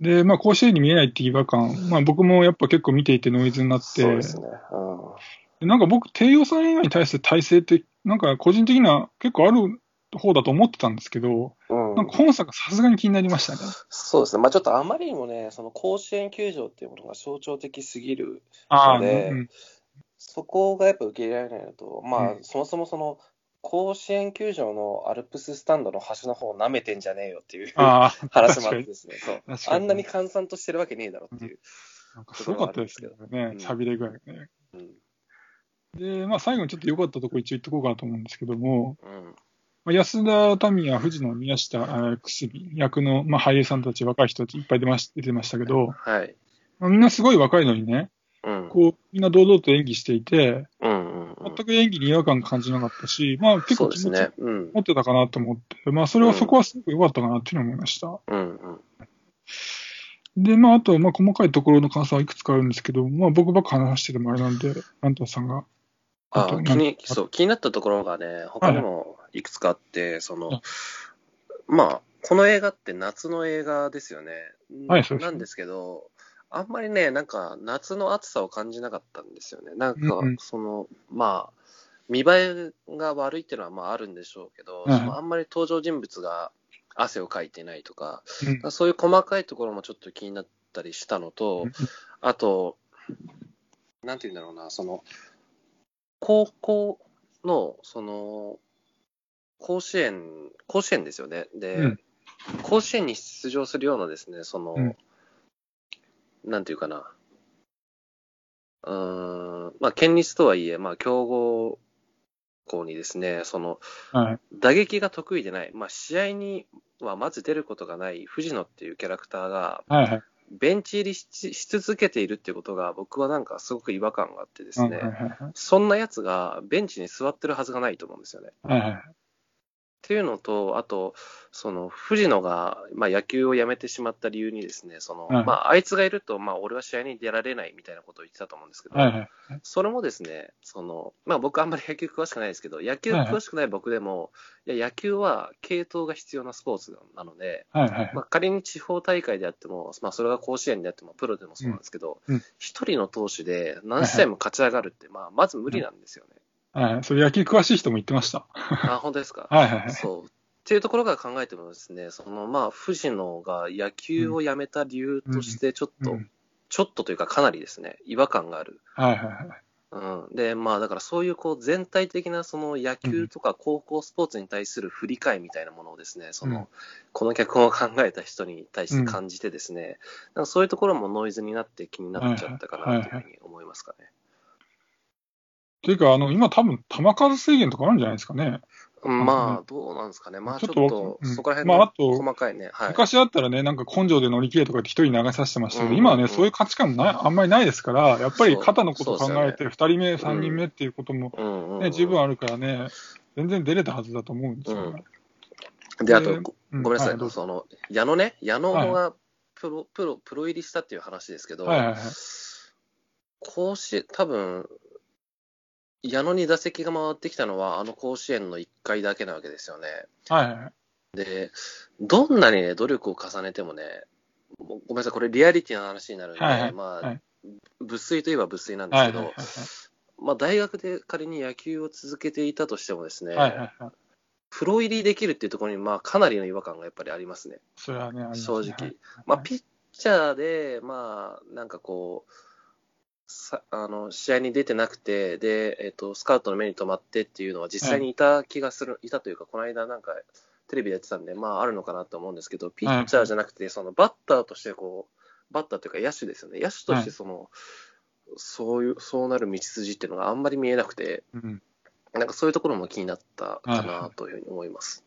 で、まあ、甲子園に見えないっていう違和感、まあ、僕もやっぱ結構見ていてノイズになって、そうですね。でなんか僕、低予算映画に対して体制って、なんか個人的には結構ある方だと思ってたんですけど、うん。なんか本作がさすがに気になりましたね。そうですね。まあちょっとあまりにもね、その甲子園球場っていうものが象徴的すぎる、ああ、でうん、そこがやっぱ受け入れられないのと、まあ、うんそもそもその、甲子園球場のアルプススタンドの端の方を舐めてんじゃねえよっていう (laughs) 話もあってですね、そうあんなに閑散としてるわけねえだろっていう。なんかすごかったですけどねう、んさびれ具合がね。うんで、まあ最後にちょっと良かったところ一応言っとこうかなと思うんですけども、うんまあ、安田民也、藤野宮下、えー久住役の、まあ、俳優さんたち、若い人たちいっぱい出まし出てましたけど、はい。まあ、みんなすごい若いのにね、うん。こう、みんな堂々と演技していて、うんうんうん全く演技に違和感感じなかったし、まあ結構気持ちね。うん。持ってたかなと思って、まあそれは、うんそこはすごく良かったかなっていうふうに思いました。うんうん。で、まああと、まあ細かいところの感想はいくつかあるんですけど、まあ僕ばっか話しててもあれなんで、アントンさんが。あ気にそう気になったところがね、他にもいくつかあって、そのあ、まあ、この映画って夏の映画ですよね。はいそうですなんですけど、あんまりね、なんか夏の暑さを感じなかったんですよね。なんかうんうん、その、まあ、見栄えが悪いっていうのはまああるんでしょうけど、はいそのあんまり登場人物が汗をかいてないとか、うん。そういう細かいところもちょっと気になったったりしたのと、うん。あと、なんて言うんだろうな、その、高校の、その、甲子園、甲子園ですよね。で、うん甲子園に出場するようなですね、その、うんなんていうかな、うーん、まあ、県立とはいえ、まあ、強豪校にですね、その、はい。打撃が得意でない、まあ、試合にはまず出ることがない藤野っていうキャラクターが、はいはい。ベンチ入りしし続けているっていうことが、僕はなんかすごく違和感があってですね、そんなやつがベンチに座ってるはずがないと思うんですよね。はいはい。っていうのと、あと、その藤野が、まあ、野球をやめてしまった理由にですね、そのはいまあ、あいつがいると、まあ、俺は試合に出られないみたいなことを言ってたと思うんですけど、はいはい。それもですね、そのまあ、僕、あんまり野球詳しくないですけど、野球詳しくない僕でも、いや野球は系統が必要なスポーツなので、はいはいまあ、仮に地方大会であっても、まあ、それが甲子園であっても、プロでもそうなんですけどうんうん、一、人の投手で何試合も勝ち上がるって、まあ、まず無理なんですよね。はいはい。それ野球詳しい人も言ってました。あ、本当ですか？(laughs) はいはいはい。そう。っていうところから考えてもですね、そのまあ、藤野が野球をやめた理由として、ちょっと、うんちょっとというかかなりですね、違和感がある。はいはいはい。うん、で、まあ、だからそういうこう全体的なその野球とか高校スポーツに対する振り返りみたいなものをですね、その、うんこの脚本を考えた人に対して感じてですね、なんかそういうところもノイズになって気になっちゃったかなというふうに思いますかね。っていうか、あの、今多分、球数制限とかあるんじゃないですかね。うんまあ、どうなんですかね。まあ、ちょっとそこら辺のまああと細かいね。はい。昔だったらね、なんか根性で乗り切れとかって一人流させてましたけど、うん。今はね、そういう価値観もないあんまりないですから、やっぱり肩のことを考えて、二人目、三人目っていうこともね、十分あるからね、全然出れたはずだと思うんですよ。ね。で、あと、でごめんなさい、その、矢野ね、矢野がプロ、プロ、プロ入りしたっていう話ですけど、はいはいはい。甲子園、多分矢野に打席が回ってきたのは、あの甲子園の1回だけなわけですよね。はいはいはい。で、どんなにね、努力を重ねてもね、もうごめんなさい、これリアリティの話になるんで、はいはいまあ、はい物粋といえば物粋なんですけど、はいはいはいまあ、大学で仮に野球を続けていたとしてもですね、はいはいはい。プロ入りできるっていうところに、まあ、かなりの違和感がやっぱりありますね。それはね、ありますね正直。はいまあ、ピッチャーで、まあ、なんかこう、さあの試合に出てなくてで、えっと、スカウトの目に留まってっていうのは実際にいた気がする、い、たというか、この間なんかテレビでやってたんで、まあ、あるのかなと思うんですけど、ピッチャーじゃなくて、そのバッターとしてこう、バッターというか野手ですよね、野手としてその、そういう、そうなる道筋っていうのがあんまり見えなくて、うん。なんかそういうところも気になったかなというふうに思います。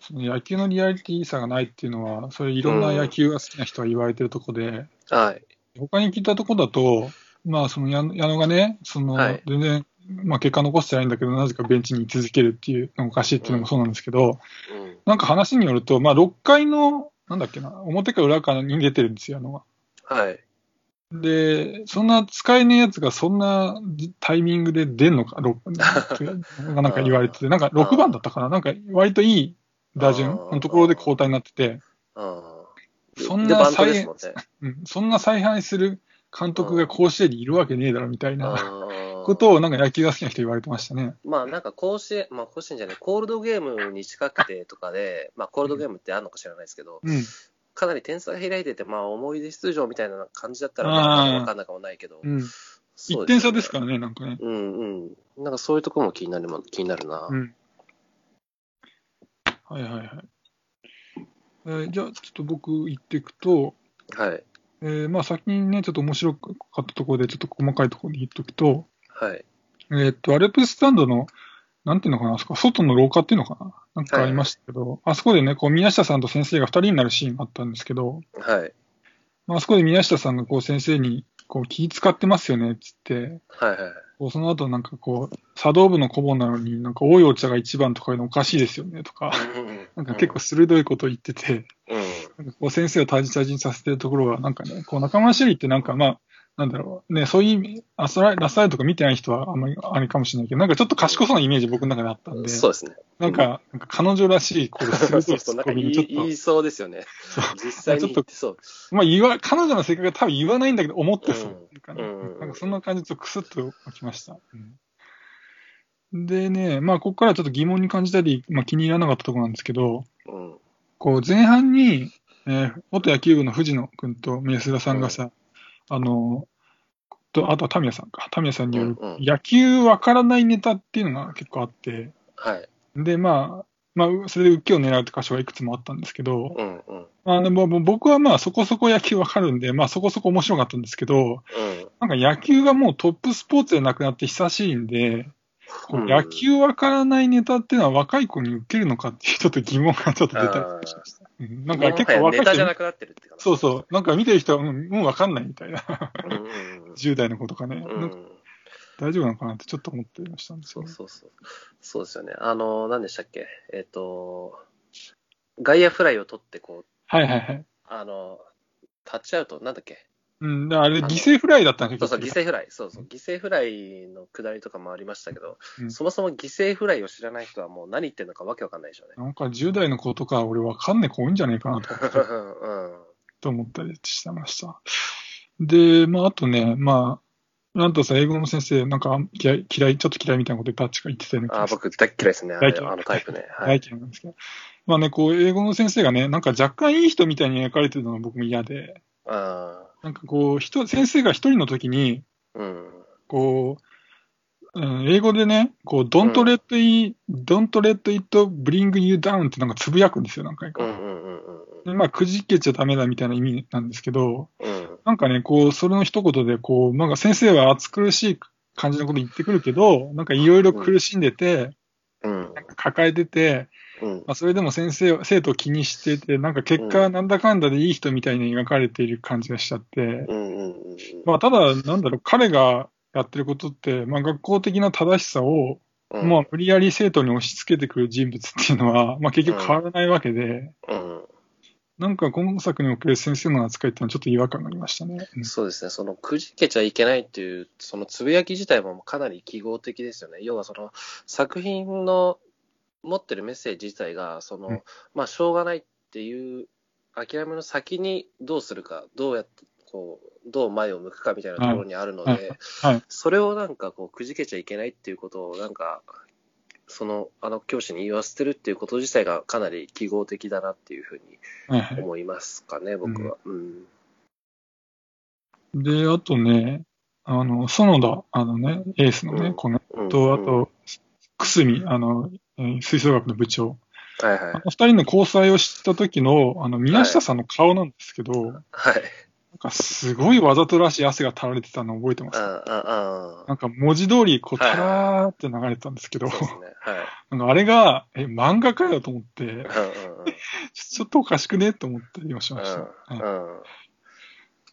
その野球のリアリティさがないっていうのは、それいろんな野球が好きな人は言われてるとこで、はい。他に聞いたとこだと、まあ、その矢野がね、その、はい全然、まあ、結果残してないんだけど、なぜかベンチに居続けるっていうのがおかしいっていうのもそうなんですけど、うん。なんか話によると、まあ、6回の、なんだっけな、表か裏かに出てるんですよ、矢野が。はい。で、そんな使えねえやつがそんなタイミングで出んのか、ろ (laughs) なんか言われてて、なんか6番だったかな、なんか割といい打順のところで交代になってて、あーそんなでバントですもんね。うん、そんな采配する監督が甲子園にいるわけねえだろみたいな (laughs) ことをなんか野球が好きな人言われてましたね。まあなんか甲子園、まあ甲子園じゃない、コールドゲームに近くてとかで、まあコールドゲームってあるのか知らないですけど、うん。かなり点差が開いてて、まあ思い出出場みたいな感じだったら、わかんなくもないけど、うん。そう1点差ですかからね、なんかね。うんうん。なんかそういうところも気になるも気になるな。うん。はいはいはい。えーじゃあ、ちょっと僕言っていくと、はい。えーまあ先にね、ちょっと面白かったところで、ちょっと細かいところで言っておくと、はい。えーっと、アルプススタンドの、なんていうのかな、あそこ外の廊下っていうのかななんかありましたけど、あそこでね、こう、宮下さんと先生が二人になるシーンがあったんですけど、はい。まあ、あそこで宮下さんがこう先生に、こう気使ってますよねっつって、はいはい。こうその後なんかこう、茶道部の顧問なのになんか多いお茶が一番とかいうのおかしいですよねとか、なんか結構鋭いことを言ってて。なんかこう先生をタジタジにさせてるところが、なんかね、こう仲間主義ってなんかまあ、なんだろう、ね、そういう意味、ラスライラスライとか見てない人はあんまりあれかもしれないけど、なんかちょっと賢そうなイメージ僕の中であったんで、そうですね。なんか、なんか彼女らしい、こう、(laughs) 鋭いツそうそう、なんかッコミ言い言いにちょっと、そうですよね。実際に言ってそう。まあ言わ、彼女の性格が多分言わないんだけど、思ってそうなんかそんな感じでちょっとクスッときました。うんでね、まあここからちょっと疑問に感じたり、まあ気に入らなかったところなんですけど、うん。こう前半に、えー元野球部の藤野君と宮須田さんがさ、あの、とあとはタミヤさんか。タミヤさんによる、うんうん野球わからないネタっていうのが結構あって、はい。で、まあ、まあ、それで受けを狙うって箇所がいくつもあったんですけど、うんうん。まあ、でももう僕はまあそこそこ野球わかるんで、まあそこそこ面白かったんですけど、うん。なんか野球がもうトップスポーツでなくなって久しいんで、こううん野球わからないネタっていうのは若い子に受けるのかっていうちょっと疑問がちょっと出たりしました。うんなんか結構若いネタじゃなくなってるってそうそう、なんか見てる人は、うん、もうわかんないみたいな。うんうんうん (laughs) 10代の子とかね、うん。大丈夫なのかなってちょっと思ってましたんですよね。そうそうそう。そうですよね。あの、何でしたっけ？えっ、と、外野フライを取って、こう、はいはいはい。あの、タッチアウト、なんだっけ？うん、あれ犠牲フライだったんですそうそう、犠牲フライ。そうそう、犠牲フライの下りとかもありましたけど、うんそもそも犠牲フライを知らない人はもう何言ってるのかわけわかんないでしょうね。なんか10代の子とか俺わかんない子多いんじゃないかなとかうん。(laughs) と思ったりしてました。で、まあ、あとね、まあ、なんとさ、英語の先生、なんか嫌い、嫌い、ちょっと嫌いみたいなことタッチが言ってたよね。あー、僕大っ嫌いですね。あれ大嫌いあのタイプね。(laughs) は大い。嫌いなんですけど。まあね、こう、英語の先生がね、なんか若干いい人みたいに描かれてるのが僕も嫌で、あなんかこう、人、先生が一人の時に、ーうん。こう、うん、英語でね、こう、don't let it, don't let it bring you down ってなんかつぶやくんですよ、何回か。うんうんうんうんでまあ、くじけちゃダメだみたいな意味なんですけど、うん。なんかね、こう、それの一言で、こう、なんか先生は暑苦しい感じのこと言ってくるけど、なんかいろいろ苦しんでて、うん。抱えてて、うん。まあ、それでも先生、生徒を気にしてて、なんか結果、なんだかんだでいい人みたいに描かれている感じがしちゃって、まあ、ただ、なんだろう、彼がやってることって、まあ、学校的な正しさを、うん。まあ、無理やり生徒に押し付けてくる人物っていうのは、まあ、結局変わらないわけで、うん。なんか今作における先生の扱いっていうのはちょっと違和感がありましたね。うんそうですね、そのくじけちゃいけないっていう、そのつぶやき自体もかなり記号的ですよね。要はその作品の持ってるメッセージ自体が、その、うん。まあ、しょうがないっていう諦めの先にどうするか、どうやって、こう、どう前を向くかみたいなところにあるので、はい。はい。それをなんかこう、くじけちゃいけないっていうことを、なんか、その、あの教師に言わせてるっていうこと自体がかなり記号的だなっていうふうに思いますかね、僕は。うん。で、あとね、あの、園田、あのね、エースのね、うん。子ね、うん。と、あうん。と、くすみ、あの、えー吹奏楽の部長。はいはいあの。二人の交際を知った時の、あの、宮下さんの顔なんですけど、なんはい。かすごいわざとらしい汗が垂られてたの覚えてます？なんか文字通り、こう、はいたらーって流れてたんですけど、あ、そうですね。はい。なんかあれが、え、漫画かよと思って、(laughs) ちょっとおかしくね？って思ったりもしました。はいうんうん。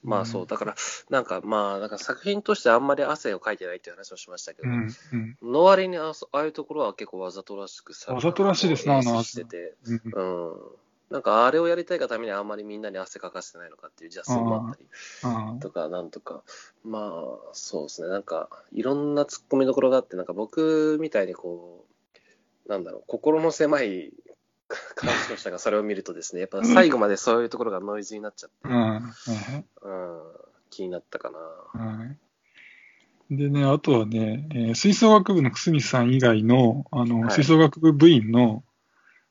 まあそう、だから、なんかまあ、なんか作品としてあんまり汗をかいてないっていう話をしましたけど、うん、うん、の割にあそああいうところは結構わざとらしくさわざとらしいですなあのしてて、うん。うん。なんかあれをやりたいがためにあんまりみんなに汗かかせてないのかっていう邪推もあったりあとか、なんとか、まあ、そうですね、なんか、いろんな突っ込みどころがあって、なんか僕みたいにこう、なんだろう、心の狭い感じの人がそれを見るとですね、やっぱ最後までそういうところがノイズになっちゃって、うん。はいうん、気になったかな。はい。でね、あとはね、えー吹奏楽部の久住さん以外の、あの、はい吹奏楽部部員の、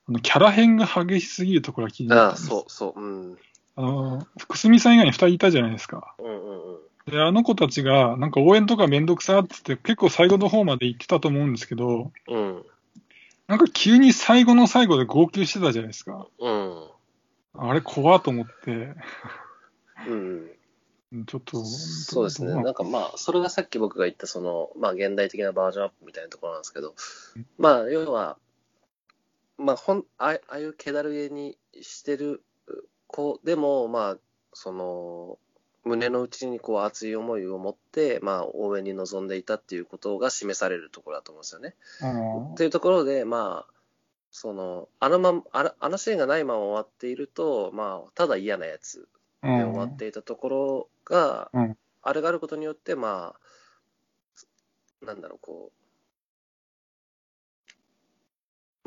あの、キャラ変が激しすぎるところが気になああ、ったんです。そうそう、うん。うんあの、久住さん以外に二人いたじゃないですか。うんうん。で、あの子たちが、なんか応援とかめんどくさって言って、結構最後の方まで行ってたと思うんですけど、うん。なんか急に最後の最後で号泣してたじゃないですか。うん。あれ怖っと思って、うん。うんちょっと、そうですね。なんかまあ、それがさっき僕が言った、その、まあ、現代的なバージョンアップみたいなところなんですけど、まあ、要は、まあ、ほん、ああああいう気だるげにしてる子でも、まあ、その、胸の内にこう熱い思いを持って、まあ、応援に臨んでいたっていうことが示されるところだと思うんですよね。うん。というところで、まあ、その、あのまま、あのあのシーンがないまま終わっていると、まあ、ただ嫌なやつで終わっていたところが、うん。あれがあることによって、まあ、なんだろう、こう、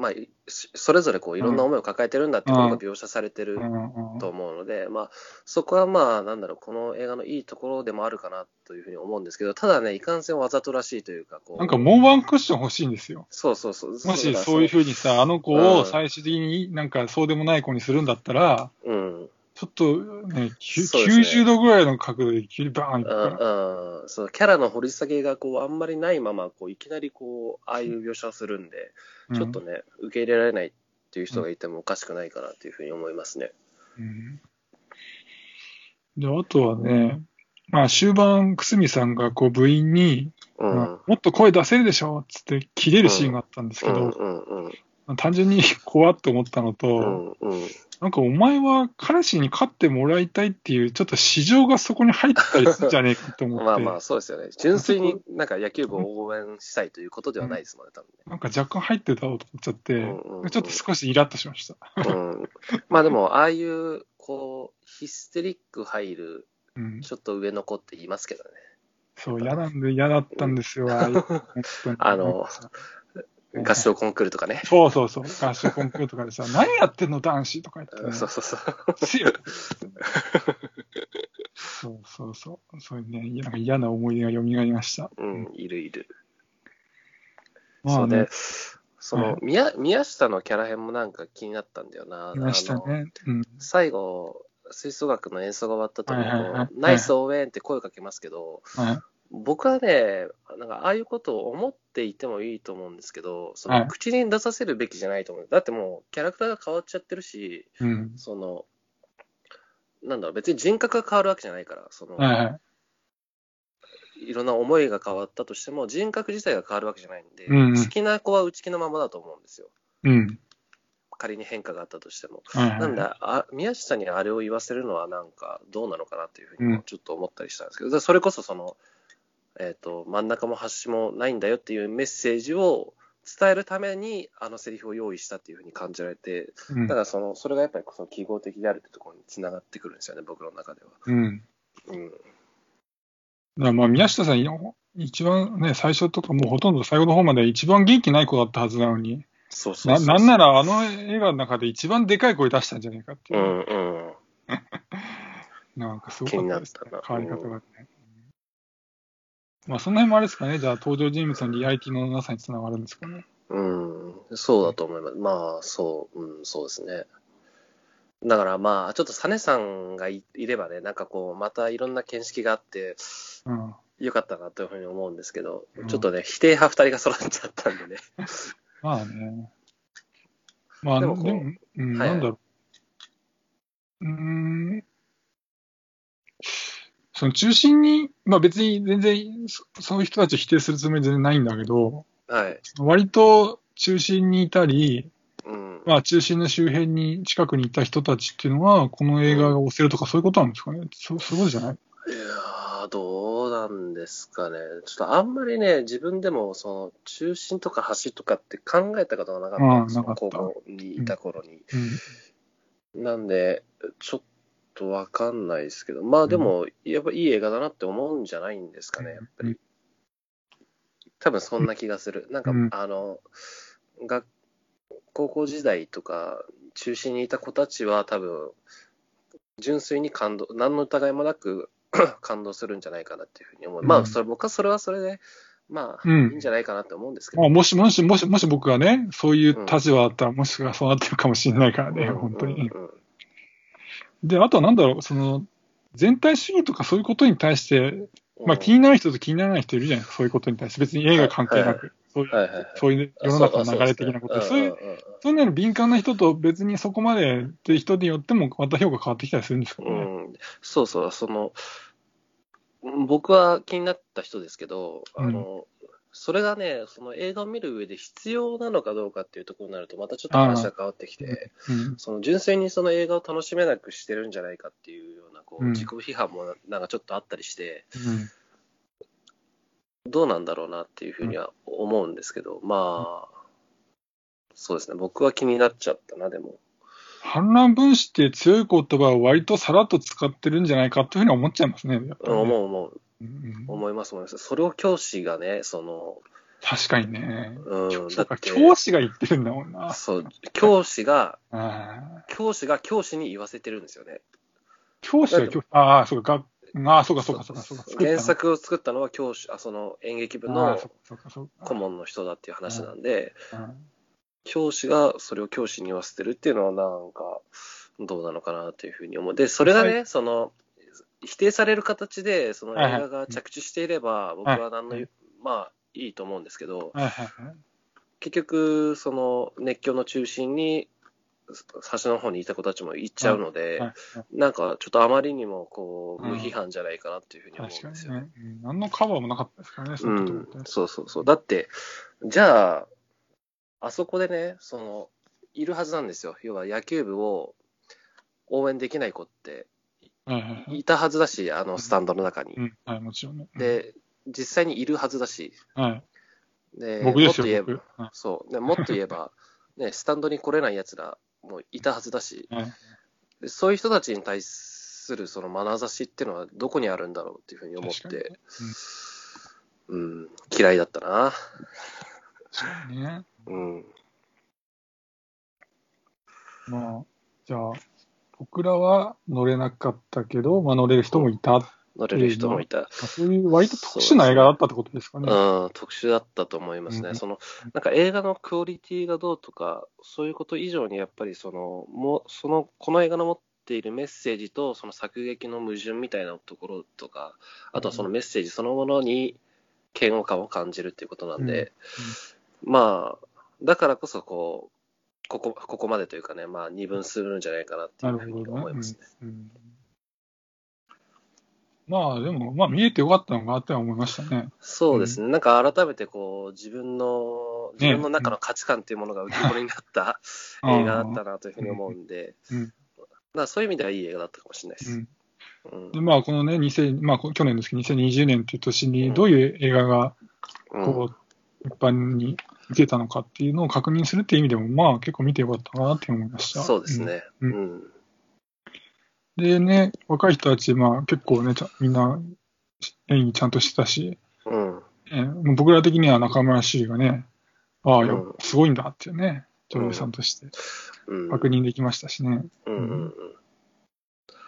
まあ、いそれぞれこういろんな思いを抱えてるんだってことが描写されてると思うので、まあ、そこはまあ、なんだろう、この映画のいいところでもあるかなというふうに思うんですけど、ただね、いかんせんわざとらしいというか、こう、なんかもうワンクッション欲しいんですよ。そうそうそう。もしそういうふうにさ、あの子うんを最終的になんかそうでもない子にするんだったら、うん。ちょっとね、ね90度ぐらいの角度で急にバーンいくから。うんうん、そのキャラの掘り下げがこうあんまりないままこういきなりこうああいう描写をするんで、うんちょっとね受け入れられないっていう人がいてもおかしくないかなっていうふうに思いますね。うんで、あとはね、まあ終盤、くすみさんがこう部員に、うん。まあもっと声出せるでしょっつって切れるシーンがあったんですけど、うんうんうん単純に (laughs) 怖って思ったのと、うんうんなんかお前は彼氏に勝ってもらいたいっていう、ちょっと市場がそこに入ってたりするんじゃねえかと思って、まあまあそうですよね。純粋になんか野球部を応援したいということではないですもんね、多 (laughs) 分なんか若干入ってたと思っちゃって、うんうんうんちょっと少しイラッとしました。ね。うん。まあでも、ああいう、こう、ヒステリック入る、うん、ちょっと上の子って言いますけどね。そう、嫌なんで嫌だったんですよ、ああいう (laughs) あの合唱コンクールとかね。そうそうそう、合唱コンクールとかでさ、(laughs) 何やってんの男子とか言って、ね、そうそうそう。強いそうそうそう、そういうね、なんか嫌な思い出が蘇りました。うん、いるいる。まあそうでね、、その、宮宮下のキャラ編もなんか気になったんだよな。いましたあのね。うん。最後、吹奏楽の演奏が終わった時はいはいはいも、ナイス応援って声かけますけど、はい。僕はね、なんかああいうことを思っていてもいいと思うんですけど、そはいの口に出させるべきじゃないと思う。だってもうキャラクターが変わっちゃってるし、うん。その、なんだろう、別に人格が変わるわけじゃないから、その、はいはい。いろんな思いが変わったとしても、人格自体が変わるわけじゃないんで、うんな子は内気のままだと思うんですよ。うん。仮に変化があったとしても。はいはい。なんだあ、宮下にあれを言わせるのはなんかどうなのかなっていうふううんにもちょっと思ったりしたんですけど、でそれこそその、えっ、と、真ん中も端もないんだよっていうメッセージを伝えるためにあのセリフを用意したっていうふうに感じられて、うんだからその、それがやっぱりその記号的であるってところにつながってくるんですよね、僕の中では。うん。うん。だからまあ、宮下さん、一番ね、最初とかもうほとんど最後の方まで一番元気ない子だったはずなのに、なそうそうそう。なんならあの映画の中で一番でかい声出したんじゃないかっていうう、んうん。(laughs) なんかすごかったですね変わり方がね。まあ、その辺もあれですかね、じゃあ登場人物のリアリティのなさにつながるんですかね。うん、そうだと思います。まあ、そう、うん、そうですね。だからまあ、ちょっとサネさんがいいればね、なんかこう、またいろんな見識があって、うん。よかったなというふうに思うんですけど、うんちょっとね、否定派二人が揃っちゃったんでね。(laughs) まあね。まあ、でも、でもこううん、はいなんだろう。うーん。その中心に、まあ別に全然そそういう人たちを否定するつもり全然ないんだけど、はい。割と中心にいたり、うん。まあ中心の周辺に近くにいた人たちっていうのは、この映画が押せるとかそういうことなんですかね。そそういうことじゃない？いやー、どうなんですかね。ちょっとあんまりね、自分でも、その、中心とか端とかって考えたことがなかったんですよ高校にいた頃に。うん。なんで、ちょっとわかんないですけど、まあでも、やっぱいい映画だなって思うんじゃないんですかね、やっぱり。多分そんな気がする。(laughs) なんか、うんあの、学高校時代とか、中心にいた子たちは多分、純粋に感動、何の疑いもなく (coughs) 感動するんじゃないかなっていうふうに思う。まあ、うんそれ僕はそれはそれで、まあ、うんいいんじゃないかなって思うんですけど。まあ、もし、もし、もし、もし僕がね、そういう立場だったら、もしかそうなってるかもしれないからね、うん本当に。うんうんで、あとはなんだろう、その、全体主義とかそういうことに対して、まあ気に、になる人と気にならない人いるじゃないですか、そういうことに対して。別に映画関係なく、そういう、世の中の流れ的なこと。そういう、そういうのに敏感な人と別にそこまでって人によってもまた評価変わってきたりするんですかね。うん、そうそう、その、僕は気になった人ですけど、あの、それがね、その映画を見る上で必要なのかどうかっていうところになると、またちょっと話が変わってきて、うん。その純粋にその映画を楽しめなくしてるんじゃないかっていうような、こう、うん自己批判もなんかちょっとあったりして、うん。どうなんだろうなっていうふうには思うんですけど、まあ、そうですね、僕は気になっちゃったな、でも。反乱分子って強い言葉を割とさらっと使ってるんじゃないかというふうに思っちゃいますね。ね思う思う、うん思います思います。それを教師がね、その、確かにね。うん、だって、教師が言ってるんだもんな。そう、教師が、教師が教師に言わせてるんですよね。教師が教師、ああ、そうか、がああ、そうか、そうか、そうか、そうか。原作を作ったのは教師、あその演劇部あの。顧問の人だっていう話なんで、うん教師がそれを教師に言わせてるっていうのはなんか、どうなのかなというふうに思う。で、それがね、その、否定される形で、その映画が着地していれば、僕は何の、はいまあ、いいと思うんですけど。結局、その熱狂の中心に、端の方にいた子たちも行っちゃうので、なんかちょっとあまりにもこううん無批判じゃないかなっていうふうに思うんですよね。ね。うん何のカバーもなかったですからね、そうんそうそうそう。だって、じゃあ、あそこでね、その、いるはずなんですよ。要は野球部を応援できない子ってはいたはずだし、あのスタンドの中に。うん、はい、もちろんね。うん、で、実際にいるはずだし、はい、で僕ですよ、もっと言えば、僕。はいそう。でもっと言えば、(laughs) ね、スタンドに来れない奴らもいたはずだし、はいでそういう人たちに対するその眼差しっていうのはどこにあるんだろうっていうふうに思っ確かにて、うん、嫌いだったな。確かにね。うん。まあ、じゃあ、僕らは乗れなかったけど、まあ、乗れる人もいた。ま乗れる人もいた。あそういう割と特殊な映画だったってことですかね。うん、特殊だったと思いますね。うんその、なんか映画のクオリティがどうとか、そういうこと以上にやっぱりその、もう、その、この映画の持っているメッセージと、その作劇の矛盾みたいなところとか、あとはそのメッセージそのものに嫌悪感を感じるっていうことなんで、まあ、だからこそこう、ここ、ここまでというかね、まあ二分するんじゃないかなっていうふうに思いますね。。うん。うん。まあ、でも、まあ、見えてよかったのかなっては思いましたね。そうですね、なんか改めてこう自分の、自分の中の価値観っていうものが浮き彫りになった (laughs) 映画だったなというふうに思うんで、うん。まあそういう意味ではいい映画だったかもしれないです。うん。うん。で、まあ、このね、2000、まあ、こ去年ですけど、2020年っていう年に、どういう映画が、うん。こう、一般に受けたのかっていうのを確認するっていう意味でも、まあ、結構見てよかったかなって思いました。そうですね。ううんん。でね、若い人たち、まあ結構ね、みんな演技ちゃんとしてたし、うん。えーもう僕ら的には中村朱里がね、ああ、すごいんだっていうね、女優さんとしてうん。確認できましたしね、うんうん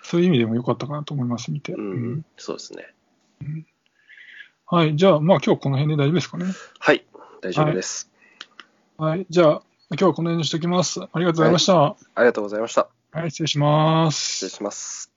そういう意味でも良かったかなと思います、見て。うん。うんううんん。そうですね。はい、じゃあ、まあ今日はこの辺で大丈夫ですかね。はい。大丈夫です。はい、じゃあ、今日はこの辺にしておきます。ありがとうございました。はありがとうございました。い、失礼します失礼。します。